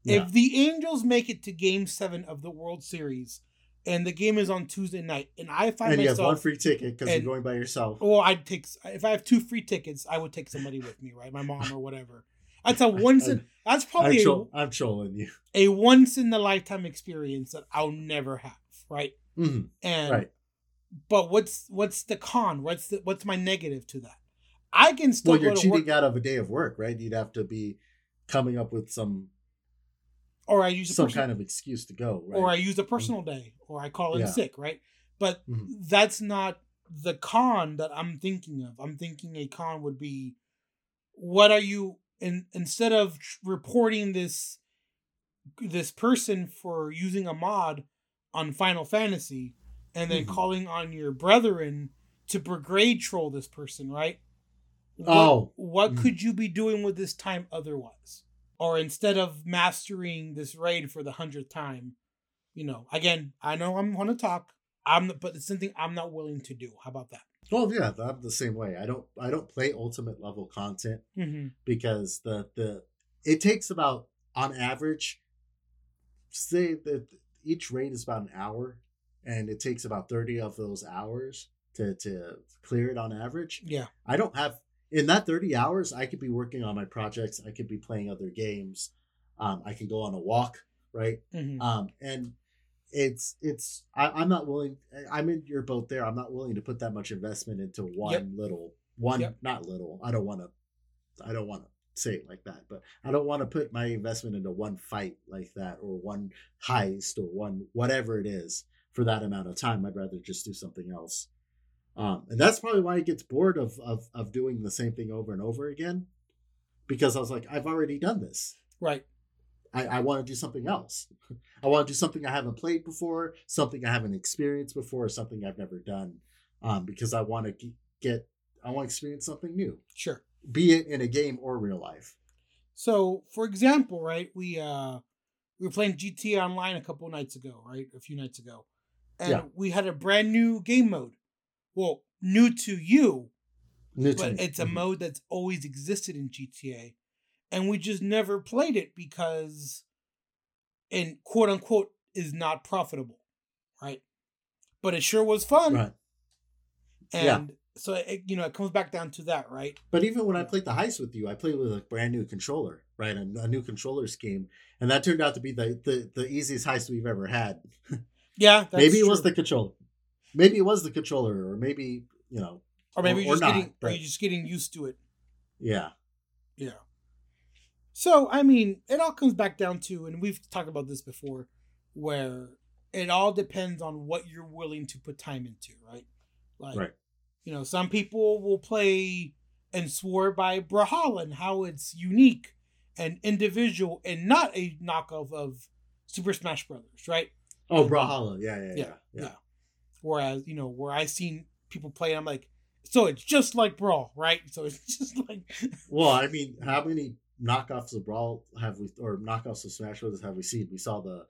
S2: Yeah.
S1: If the Angels make it to game seven of the World Series and the game is on Tuesday night, and I find
S2: and you have one free ticket because you're going by yourself.
S1: or I'd take, if I have two free tickets, I would take somebody with me, right? My mom or whatever. That's a once in, that's
S2: I'm,
S1: probably a,
S2: tro- I'm trolling you.
S1: a once in a lifetime experience that I'll never have, right?
S2: Mhm.
S1: And
S2: Right.
S1: but what's what's the con? What's the what's my negative to that? I can still
S2: Well, you're cheating out of a day of work, right? You'd have to be coming up with some
S1: or I use
S2: some
S1: person-
S2: kind of excuse to go, right?
S1: or I use a personal day, or I call in
S2: Yeah.
S1: sick, right? But
S2: Mhm.
S1: that's not the con that I'm thinking of. I'm thinking a con would be, what are you in instead of reporting this this person for using a mod on Final Fantasy, and then
S2: Mhm.
S1: calling on your brethren to brigade troll this person, right? What,
S2: Oh.
S1: what
S2: Mhm.
S1: could you be doing with this time otherwise? Or instead of mastering this raid for the hundredth time, you know, again, I know I'm going to talk. I'm, but it's something I'm not willing to do. How about that?
S2: Well, yeah, I'm the same way. I don't I don't play ultimate level content
S1: Mm-hmm.
S2: because the the it takes about on average say that each raid is about an hour and it takes about 30 of those hours to to clear it on average.
S1: Yeah.
S2: I don't have in that 30 hours I could be working on my projects, I could be playing other games. Um I can go on a walk, right?
S1: Mm-hmm.
S2: um and it's it's I, i'm not willing i'm in your boat there i'm not willing to put that much investment into one
S1: Yep.
S2: little one
S1: Yep.
S2: not little i don't want to i don't want to say it like that but i don't want to put my investment into one fight like that or one heist or one whatever it is for that amount of time i'd rather just do something else um and that's probably why it gets bored of of of doing the same thing over and over again because i was like i've already done this
S1: right.
S2: I, I want to do something else. I want to do something I haven't played before, something I haven't experienced before, something I've never done, um, because I want to get, I want to experience something new,
S1: Sure.
S2: be it in a game or real life.
S1: So, for example, right, we uh we were playing GTA Online a couple nights ago, right, a few nights ago, and
S2: Yeah.
S1: we had a brand new game mode. Well, new to you,
S2: New to
S1: but
S2: me.
S1: it's a
S2: Mhm.
S1: mode that's always existed in GTA, and we just never played it because, and quote unquote, is not profitable, right? But it sure was fun,
S2: Right.
S1: and
S2: Yeah.
S1: so it, you know it comes back down to that, right?
S2: But even when I played the heist with you, I played with a brand new controller, right? A, a new controller scheme, and that turned out to be the the, the easiest heist we've ever had.
S1: Yeah,
S2: maybe it was the controller, maybe it was the controller, or maybe you know,
S1: or maybe
S2: or-
S1: you're just
S2: not,
S1: getting,
S2: but-
S1: you're just getting used to it.
S2: yeah,
S1: Yeah. So, I mean, it all comes back down to, and we've talked about this before, where it all depends on what you're willing to put time into, right? Like,
S2: Right.
S1: you know, some people will play and swear by Brawlhalla and how it's unique and individual and not a knockoff of Super Smash Brothers, right?
S2: Oh, Brawlhalla. Yeah. Yeah, yeah.
S1: yeah. Whereas you know where I've seen people play, I'm like, so it's just like Brawl, right? So it's just like,
S2: Well, I mean, how many knockoffs of Brawl have we, or knockoffs of Smash Bros. have we seen? We saw the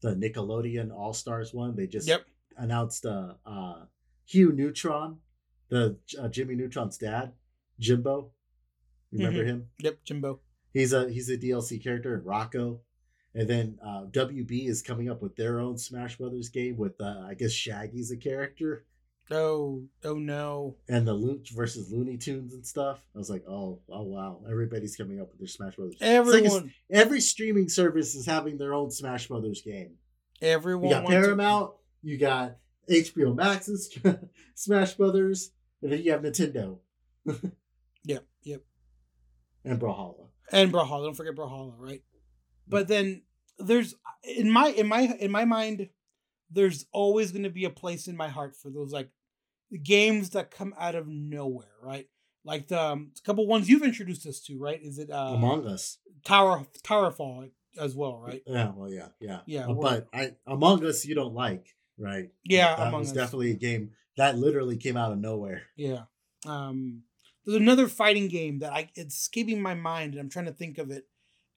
S2: the Nickelodeon All Stars one. They just
S1: yep,
S2: announced uh, uh, Hugh Neutron, the uh, Jimmy Neutron's dad, Jimbo. Remember
S1: Mhm.
S2: him?
S1: yep, Jimbo.
S2: He's a he's a DLC character in Rocco. And then uh, WB is coming up with their own Smash Brothers game with uh, I guess Shaggy's a character
S1: Oh, oh no.
S2: and the Loot versus Looney Tunes and stuff. I was like, oh, oh wow, everybody's coming up with their Smash Brothers. It's like
S1: Everyone,
S2: every streaming service is having their own Smash Brothers game.
S1: everyone.
S2: You got
S1: wants to-
S2: Paramount, you got HBO Max's Smash Brothers, and then you have Nintendo
S1: Yep, yep.
S2: and Brawlhalla.
S1: and Brawlhalla. Don't forget Brawlhalla, right? But then there's in my in my in my mind, there's always going to be a place in my heart for those like games that come out of nowhere, right? Like the um, couple ones you've introduced us to, right? Is it uh,
S2: Among Us.
S1: Tower Towerfall as well, right?
S2: Yeah, well, yeah, yeah,
S1: Yeah,
S2: Uh, but I Among Us you don't like, right?
S1: Yeah,
S2: that
S1: Among
S2: was
S1: Us.
S2: definitely a game that literally came out of nowhere.
S1: Yeah. Um, there's another fighting game that I it's escaping my mind, and I'm trying to think of it.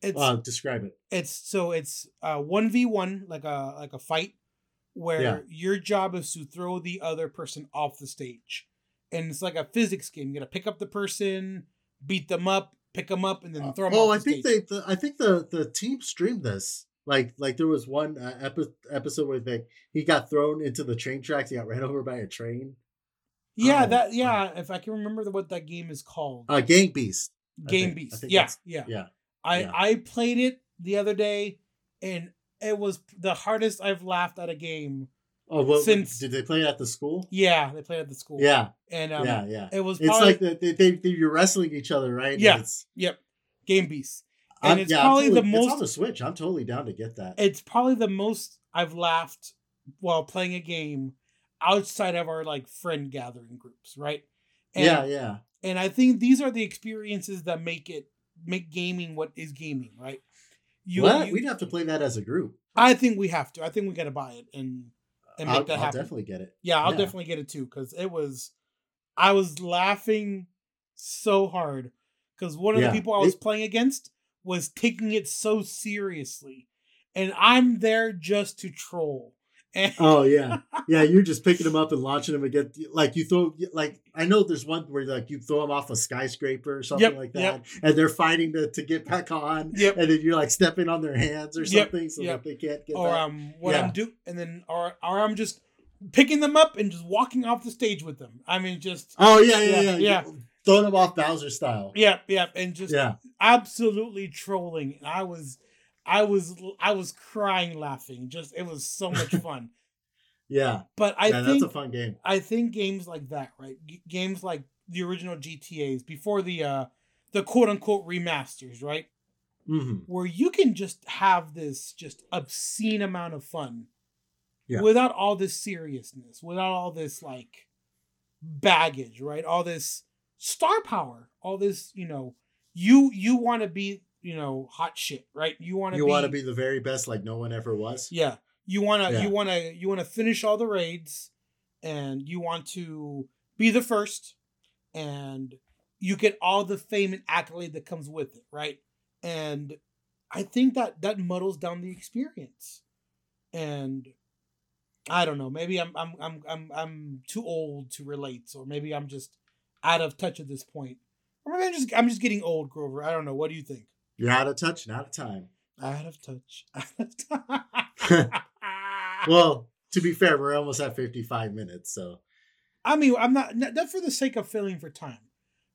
S1: It's
S2: Uh, describe it.
S1: it's so it's uh one v one like a like a fight where
S2: Yeah.
S1: your job is to throw the other person off the stage, and it's like a physics game. You gotta pick up the person, beat them up, pick them up, and then throw them
S2: oh,
S1: off
S2: I
S1: the
S2: think
S1: stage.
S2: they. The, I think the the team streamed this. Like like there was one uh, epi- episode where they he got thrown into the train tracks. He got ran over by a train.
S1: yeah,
S2: Oh,
S1: that yeah. If I can remember the, what that game is called,
S2: Uh, Gang Beast. Gang
S1: Beast. Yeah, yeah,
S2: Yeah.
S1: I
S2: yeah.
S1: I played it the other day, and it was the hardest I've laughed at a game.
S2: Oh, well,
S1: Since-
S2: did they play it at the school?
S1: Yeah, they played at the school.
S2: Yeah,
S1: and um,
S2: yeah, yeah.
S1: it was
S2: It's like the, they, they, you're wrestling each other, right?
S1: Yeah. Yep, Gang Beast. And
S2: I'm-
S1: it's
S2: yeah,
S1: probably the
S2: totally- It's on the Switch. I'm totally down to get that.
S1: It's probably the most I've laughed while playing a game outside of our like friend gathering groups, right? And,
S2: yeah, yeah.
S1: And I think these are the experiences that make it make gaming what is gaming, right? You,
S2: what?
S1: you-
S2: We'd have to play that as a group.
S1: I think we have to. I think we got to buy it and and make
S2: I'll,
S1: that
S2: I'll definitely get it.
S1: Yeah, I'll
S2: Yeah.
S1: definitely get it too because it was. I was laughing so hard because one of
S2: Yeah,
S1: the people I was
S2: it-
S1: playing against was taking it so seriously, and I'm there just to troll. And
S2: Oh yeah, yeah. You're just picking them up and launching them again. Like you throw, like I know there's one where like you throw them off a skyscraper or something
S1: Yep,
S2: like that,
S1: yep.
S2: and they're fighting to, to get back on.
S1: Yep.
S2: And then you're like stepping on their hands or something so that they can't get
S1: or
S2: back.
S1: um, what
S2: Yeah.
S1: I'm do, and then or or I'm just picking them up and just walking off the stage with them. I mean, just
S2: oh yeah, yeah,
S1: yeah,
S2: yeah.
S1: yeah.
S2: Throwing them off Bowser style.
S1: yeah, yeah, and just
S2: Yeah.
S1: absolutely trolling. I was, I was, I was crying laughing. Just it was so much fun.
S2: Yeah.
S1: But I
S2: yeah,
S1: think
S2: that's a fun game.
S1: I think games like that, right? G- games like the original GTA's before the uh the quote unquote remasters, right?
S2: hmm
S1: Where you can just have this just obscene amount of fun
S2: Yeah.
S1: without all this seriousness, without all this like baggage, right? All this star power, all this, you know, you you want to be, you know, hot shit, right? You want to
S2: You want to be the very best, like no one ever was.
S1: yeah. You want to
S2: Yeah.
S1: you want to you want to finish all the raids and you want to be the first and you get all the fame and accolade that comes with it, right? And I think that that muddles down the experience. And I don't know, maybe I'm I'm I'm I'm I'm too old to relate or maybe I'm just out of touch at this point. Or maybe I'm just I'm just getting old, Grover. I don't know. What do you think?
S2: You're out of touch, not of time.
S1: Out of touch. Out of touch.
S2: Well, to be fair, we're almost at 55 minutes, so
S1: I mean, I'm not not for the sake of filling for time,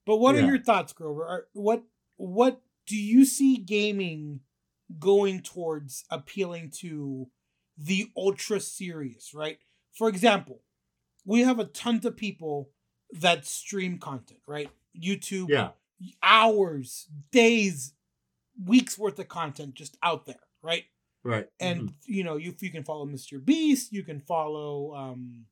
S1: but what are your thoughts, Grover? Are, what what do you see gaming going towards appealing to the ultra serious? Right. For example, we have a ton of people that stream content, right? YouTube,
S2: yeah.
S1: hours, days, weeks worth of content just out there, right?
S2: Right.
S1: and
S2: Mhm.
S1: you know you you can follow Mr. Beast, you can follow um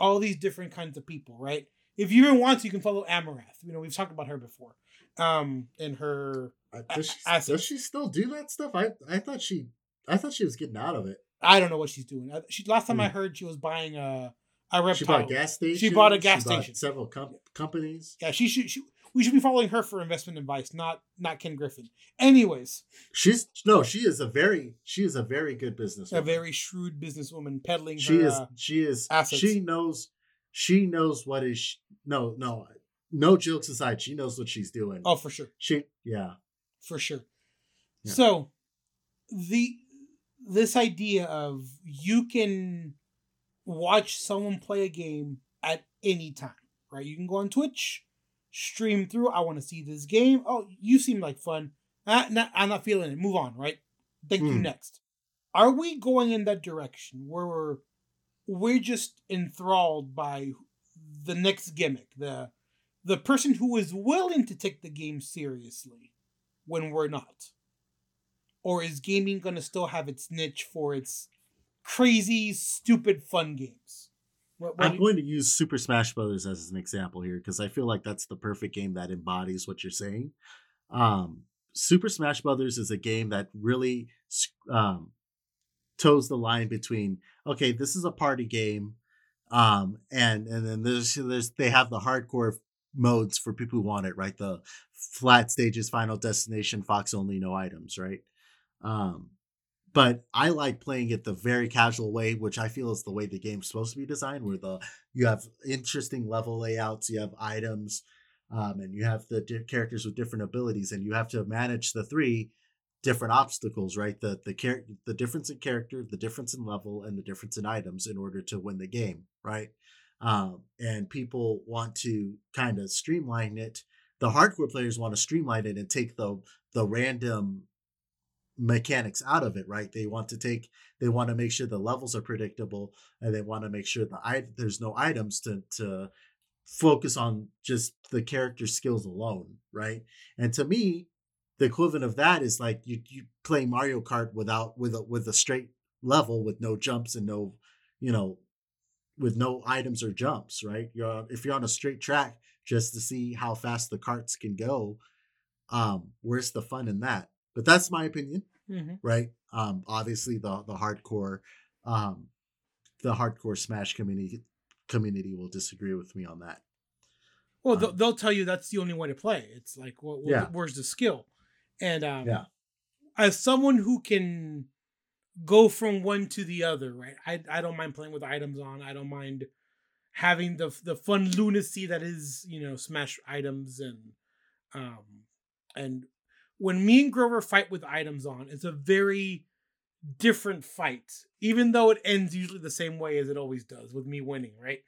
S1: all these different kinds of people, right? If you even want to, you can follow Amouranth. You know, we've talked about her before. Um and her
S2: Uh, Does she, does she still do that stuff? I I thought she I thought she was getting out of it.
S1: I don't know what she's doing. She last time I
S2: Hmm.
S1: heard she was buying a a reptile.
S2: She bought a gas station.
S1: She bought a gas
S2: bought
S1: station.
S2: Several com- companies.
S1: Yeah, she should. She, we should be following her for investment advice, not not Ken Griffin. Anyways,
S2: She's no, she is a very she is a very good business.
S1: a very shrewd businesswoman peddling
S2: she
S1: her.
S2: is
S1: uh,
S2: she is
S1: assets.
S2: she knows she knows what is sh- no no no jokes aside she knows what she's doing.
S1: oh, for sure.
S2: She yeah
S1: for sure.
S2: Yeah.
S1: So the this idea of you can watch someone play a game at any time, right? You can go on Twitch, stream through. I want to see this game. Oh, you seem like fun. Ah, nah, I'm not feeling it. Move on, right? Thank you.
S2: Hmm.
S1: Next. Are we going in that direction where we're we're just enthralled by the next gimmick, the the person who is willing to take the game seriously when we're not? Or is gaming going to still have its niche for its crazy, stupid, fun games? What, what
S2: I'm
S1: you-
S2: going to use Super Smash Brothers as an example here because I feel like that's the perfect game that embodies what you're saying. Um, Super Smash Brothers is a game that really um, toes the line between okay, this is a party game, um, and and then there's there's they have the hardcore modes for people who want it, right? The flat stages, final destination, Fox only, no items, right? Um, but I like playing it the very casual way, which I feel is the way the game's supposed to be designed, where the you have interesting level layouts, you have items, um, and you have the di- characters with different abilities, and you have to manage the three different obstacles, right? The the char- the difference in character, the difference in level, and the difference in items in order to win the game, right? Um, and people want to kind of streamline it. The hardcore players want to streamline it and take the the random mechanics out of it, right? They want to take, they want to make sure the levels are predictable, and they want to make sure the i there's no items to to focus on just the character skills alone, right? And to me, the equivalent of that is like you you play Mario Kart without with a with a straight level with no jumps and no, you know, with no items or jumps, right? You're if you're on a straight track just to see how fast the carts can go, um, where's the fun in that? But that's my opinion
S1: Mhm.
S2: right? Um, obviously the the hardcore, um, the hardcore Smash community community will disagree with me on that.
S1: Well, they'll,
S2: Um,
S1: they'll tell you that's the only way to play. It's like, well, well,
S2: Yeah.
S1: where's the skill? And um,
S2: Yeah.
S1: as someone who can go from one to the other, right? I, I don't mind playing with items on. I don't mind having the the fun lunacy that is, you know, smash items and um and when me and Grover fight with items on, it's a very different fight, even though it ends usually the same way as it always does with me winning, right?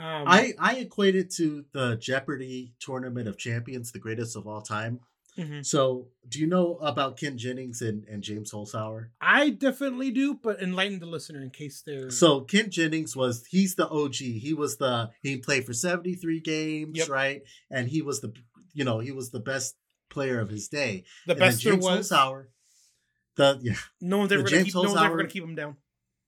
S1: Um,
S2: I I equate it to the Jeopardy Tournament of Champions, the greatest of all time.
S1: mhm.
S2: So, do you know about Ken Jennings and, and James Holzhauer?
S1: I definitely do, but enlighten the listener in case they're
S2: So Ken Jennings was he's the OG. He was the he played for 73 games,
S1: Yep.
S2: right? And he was the you know, he was the best player of his day.
S1: the
S2: And
S1: best there was.
S2: Holzhauer, the yeah,
S1: No one's ever gonna
S2: James
S1: keep. No one's ever gonna keep him down.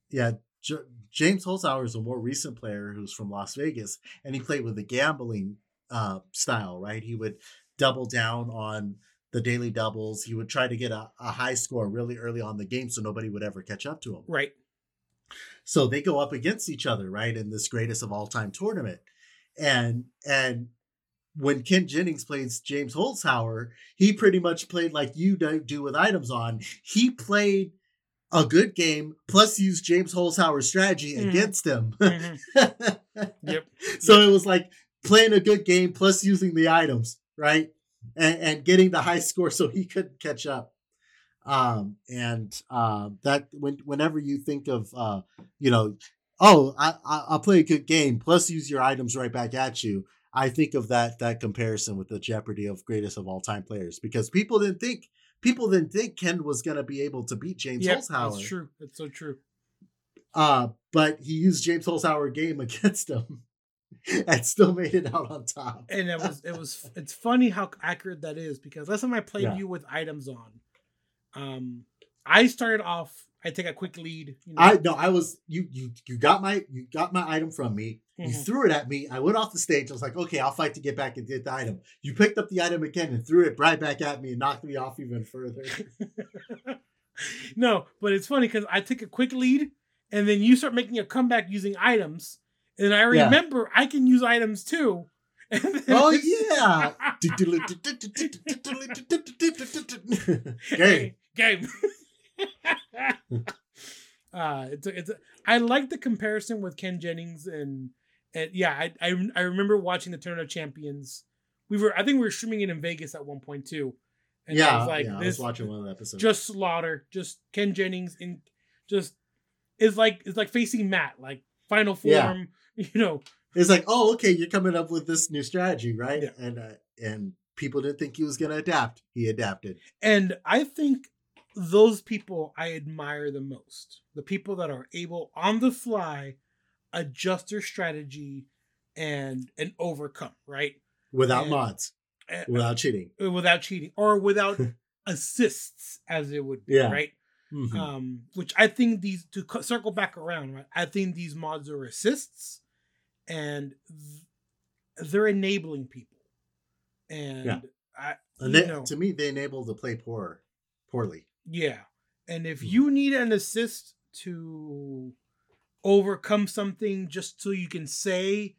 S2: yeah, J- James Holzhauer is a more recent player who's from Las Vegas, and he played with the gambling uh, style, right? He would double down on the daily doubles. He would try to get a, a high score really early on the game so nobody would ever catch up to him.
S1: Right.
S2: So they go up against each other, right, in this greatest of all time tournament. And and when Ken Jennings plays James Holzhauer, he pretty much played like you do, do with items on. He played a good game, plus used James Holzhauer's strategy
S1: Mhm.
S2: against him.
S1: Mhm. Yep.
S2: So it was like playing a good game plus using the items, right? And, and getting the high score so he couldn't catch up. Um, and um, that when whenever you think of uh, you know, oh, I, I I'll play a good game plus use your items right back at you. I think of that that comparison with the Jeopardy of greatest of all time players because people didn't think people didn't think Ken was gonna be able to beat James
S1: Yep.
S2: Holzhauer.
S1: That's true. That's so true.
S2: Uh, but he used James Holzhauer game against him and still made it out on top.
S1: And it was it was it's funny how accurate that is because last time I played
S2: Yeah.
S1: you with items on, um, I started off I take a quick lead. You know?
S2: I no, I was you you you got my you got my item from me. You
S1: Mhm.
S2: threw it at me. I went off the stage. I was like, okay, I'll fight to get back and get the item. You picked up the item again and threw it right back at me and knocked me off even further.
S1: no, but it's funny because I took a quick lead, and then you start making a comeback using items, and I
S2: Yeah.
S1: remember I can use items too.
S2: Oh yeah. Game.
S1: game. uh, it's a, it's a, I like the comparison with Ken Jennings and and yeah, I, I I remember watching the Tournament of Champions. We were I think we were streaming it in Vegas at one point too. And I
S2: yeah,
S1: was like
S2: yeah, I was watching one of the episodes.
S1: just slaughter, just Ken Jennings in just is like it's like facing Matt, like final form,
S2: Yeah.
S1: you know.
S2: it's like, oh, okay, you're coming up with this new strategy, right?
S1: Yeah.
S2: And uh, and people didn't think he was gonna adapt. He adapted.
S1: And I think those people I admire the most. The people that are able on the fly adjust their strategy and and overcome, right?
S2: Without
S1: And-
S2: mods,
S1: Uh,
S2: without cheating.
S1: without cheating or without assists as it would be,
S2: Yeah.
S1: right?
S2: Mhm.
S1: Um which I think these to circle back around, right? I think these mods are assists and th- they're enabling people. And
S2: Yeah.
S1: I
S2: and they,
S1: know,
S2: to me, they enable to play poor, poorly.
S1: Yeah. And if
S2: Mhm.
S1: you need an assist to overcome something just so you can say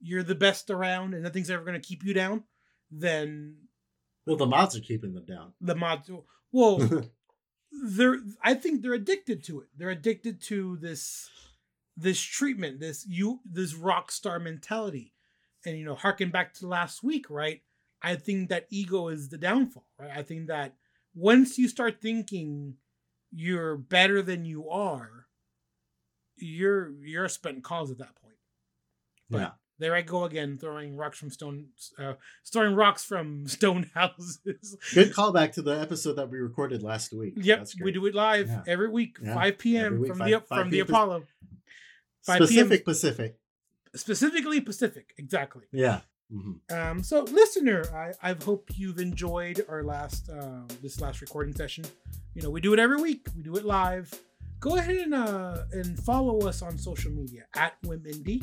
S1: you're the best around and nothing's ever going to keep you down, then
S2: Well, the mods are keeping them down.
S1: the mods well they're I think they're addicted to it. They're addicted to this this treatment, this you this rock star mentality. And you know, harken back to last week, right? I think that ego is the downfall, right? I think that once you start thinking you're better than you are, you're you're spent cause at that point. But
S2: yeah.
S1: There I go again, throwing rocks from stone, uh, throwing rocks from stone houses.
S2: Good callback to the episode that we recorded last week.
S1: Yep, we do it live
S2: Yeah.
S1: every week,
S2: Yeah,
S1: 5 p.m.
S2: week,
S1: from
S2: five-
S1: the
S2: five
S1: from the Apollo. 5 p.m.
S2: Pacific.
S1: Specifically Pacific, exactly.
S2: Yeah. Mhm.
S1: Um, so listener, I, I hope you've enjoyed our last um, this last recording session. You know, we do it every week. We do it live. Go ahead and uh, and follow us on social media at WimIndie.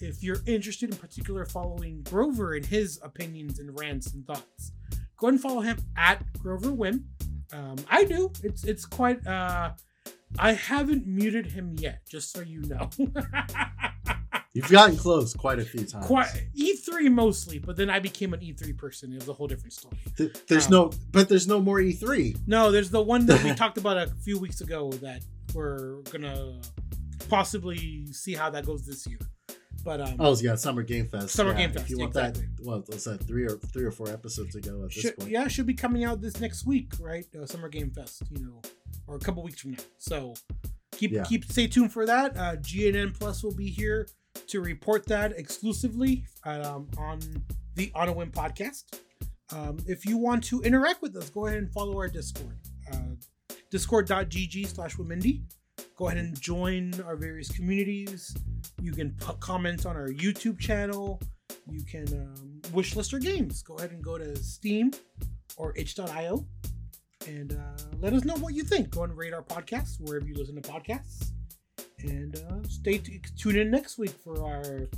S1: If you're interested in particular following Grover and his opinions and rants and thoughts, go ahead and follow him at Grover Wim. Um, I do. It's it's quite. Uh, I haven't muted him yet, just so you know.
S2: You've gotten close quite a few times.
S1: quite E3 mostly, but then I became an E3 person. It was a whole different story.
S2: Th- There's
S1: Um,
S2: no, but there's no more E E3.
S1: No, there's the one that we talked about a few weeks ago that we're gonna possibly see how that goes this year. But um,
S2: Oh yeah, Summer Game Fest.
S1: Summer
S2: yeah,
S1: Game
S2: If
S1: Fest,
S2: you want
S1: exactly.
S2: that, what was that? Three or three or four episodes ago at this
S1: should,
S2: point.
S1: yeah, should be coming out this next week, right? Uh, Summer Game Fest, you know, or a couple weeks from now. So keep
S2: Yeah.
S1: keep stay tuned for that. Uh, GNN Plus will be here to report that exclusively um, on the On a Whim podcast. Um, if you want to interact with us, go ahead and follow our Discord. Uh, discord.gg slash womindy. Go ahead and join our various communities. You can put comments on our YouTube channel. You can um, wish list our games. Go ahead and go to Steam or itch.io and uh, let us know what you think. Go and rate our podcast wherever you listen to podcasts. And uh, stay t- tune in next week for our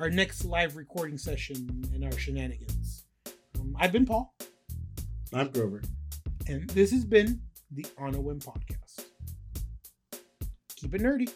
S1: our next live recording session and our shenanigans. Um, I've been Paul,
S2: I'm Grover.
S1: and this has been the On a Whim podcast. Keep it nerdy.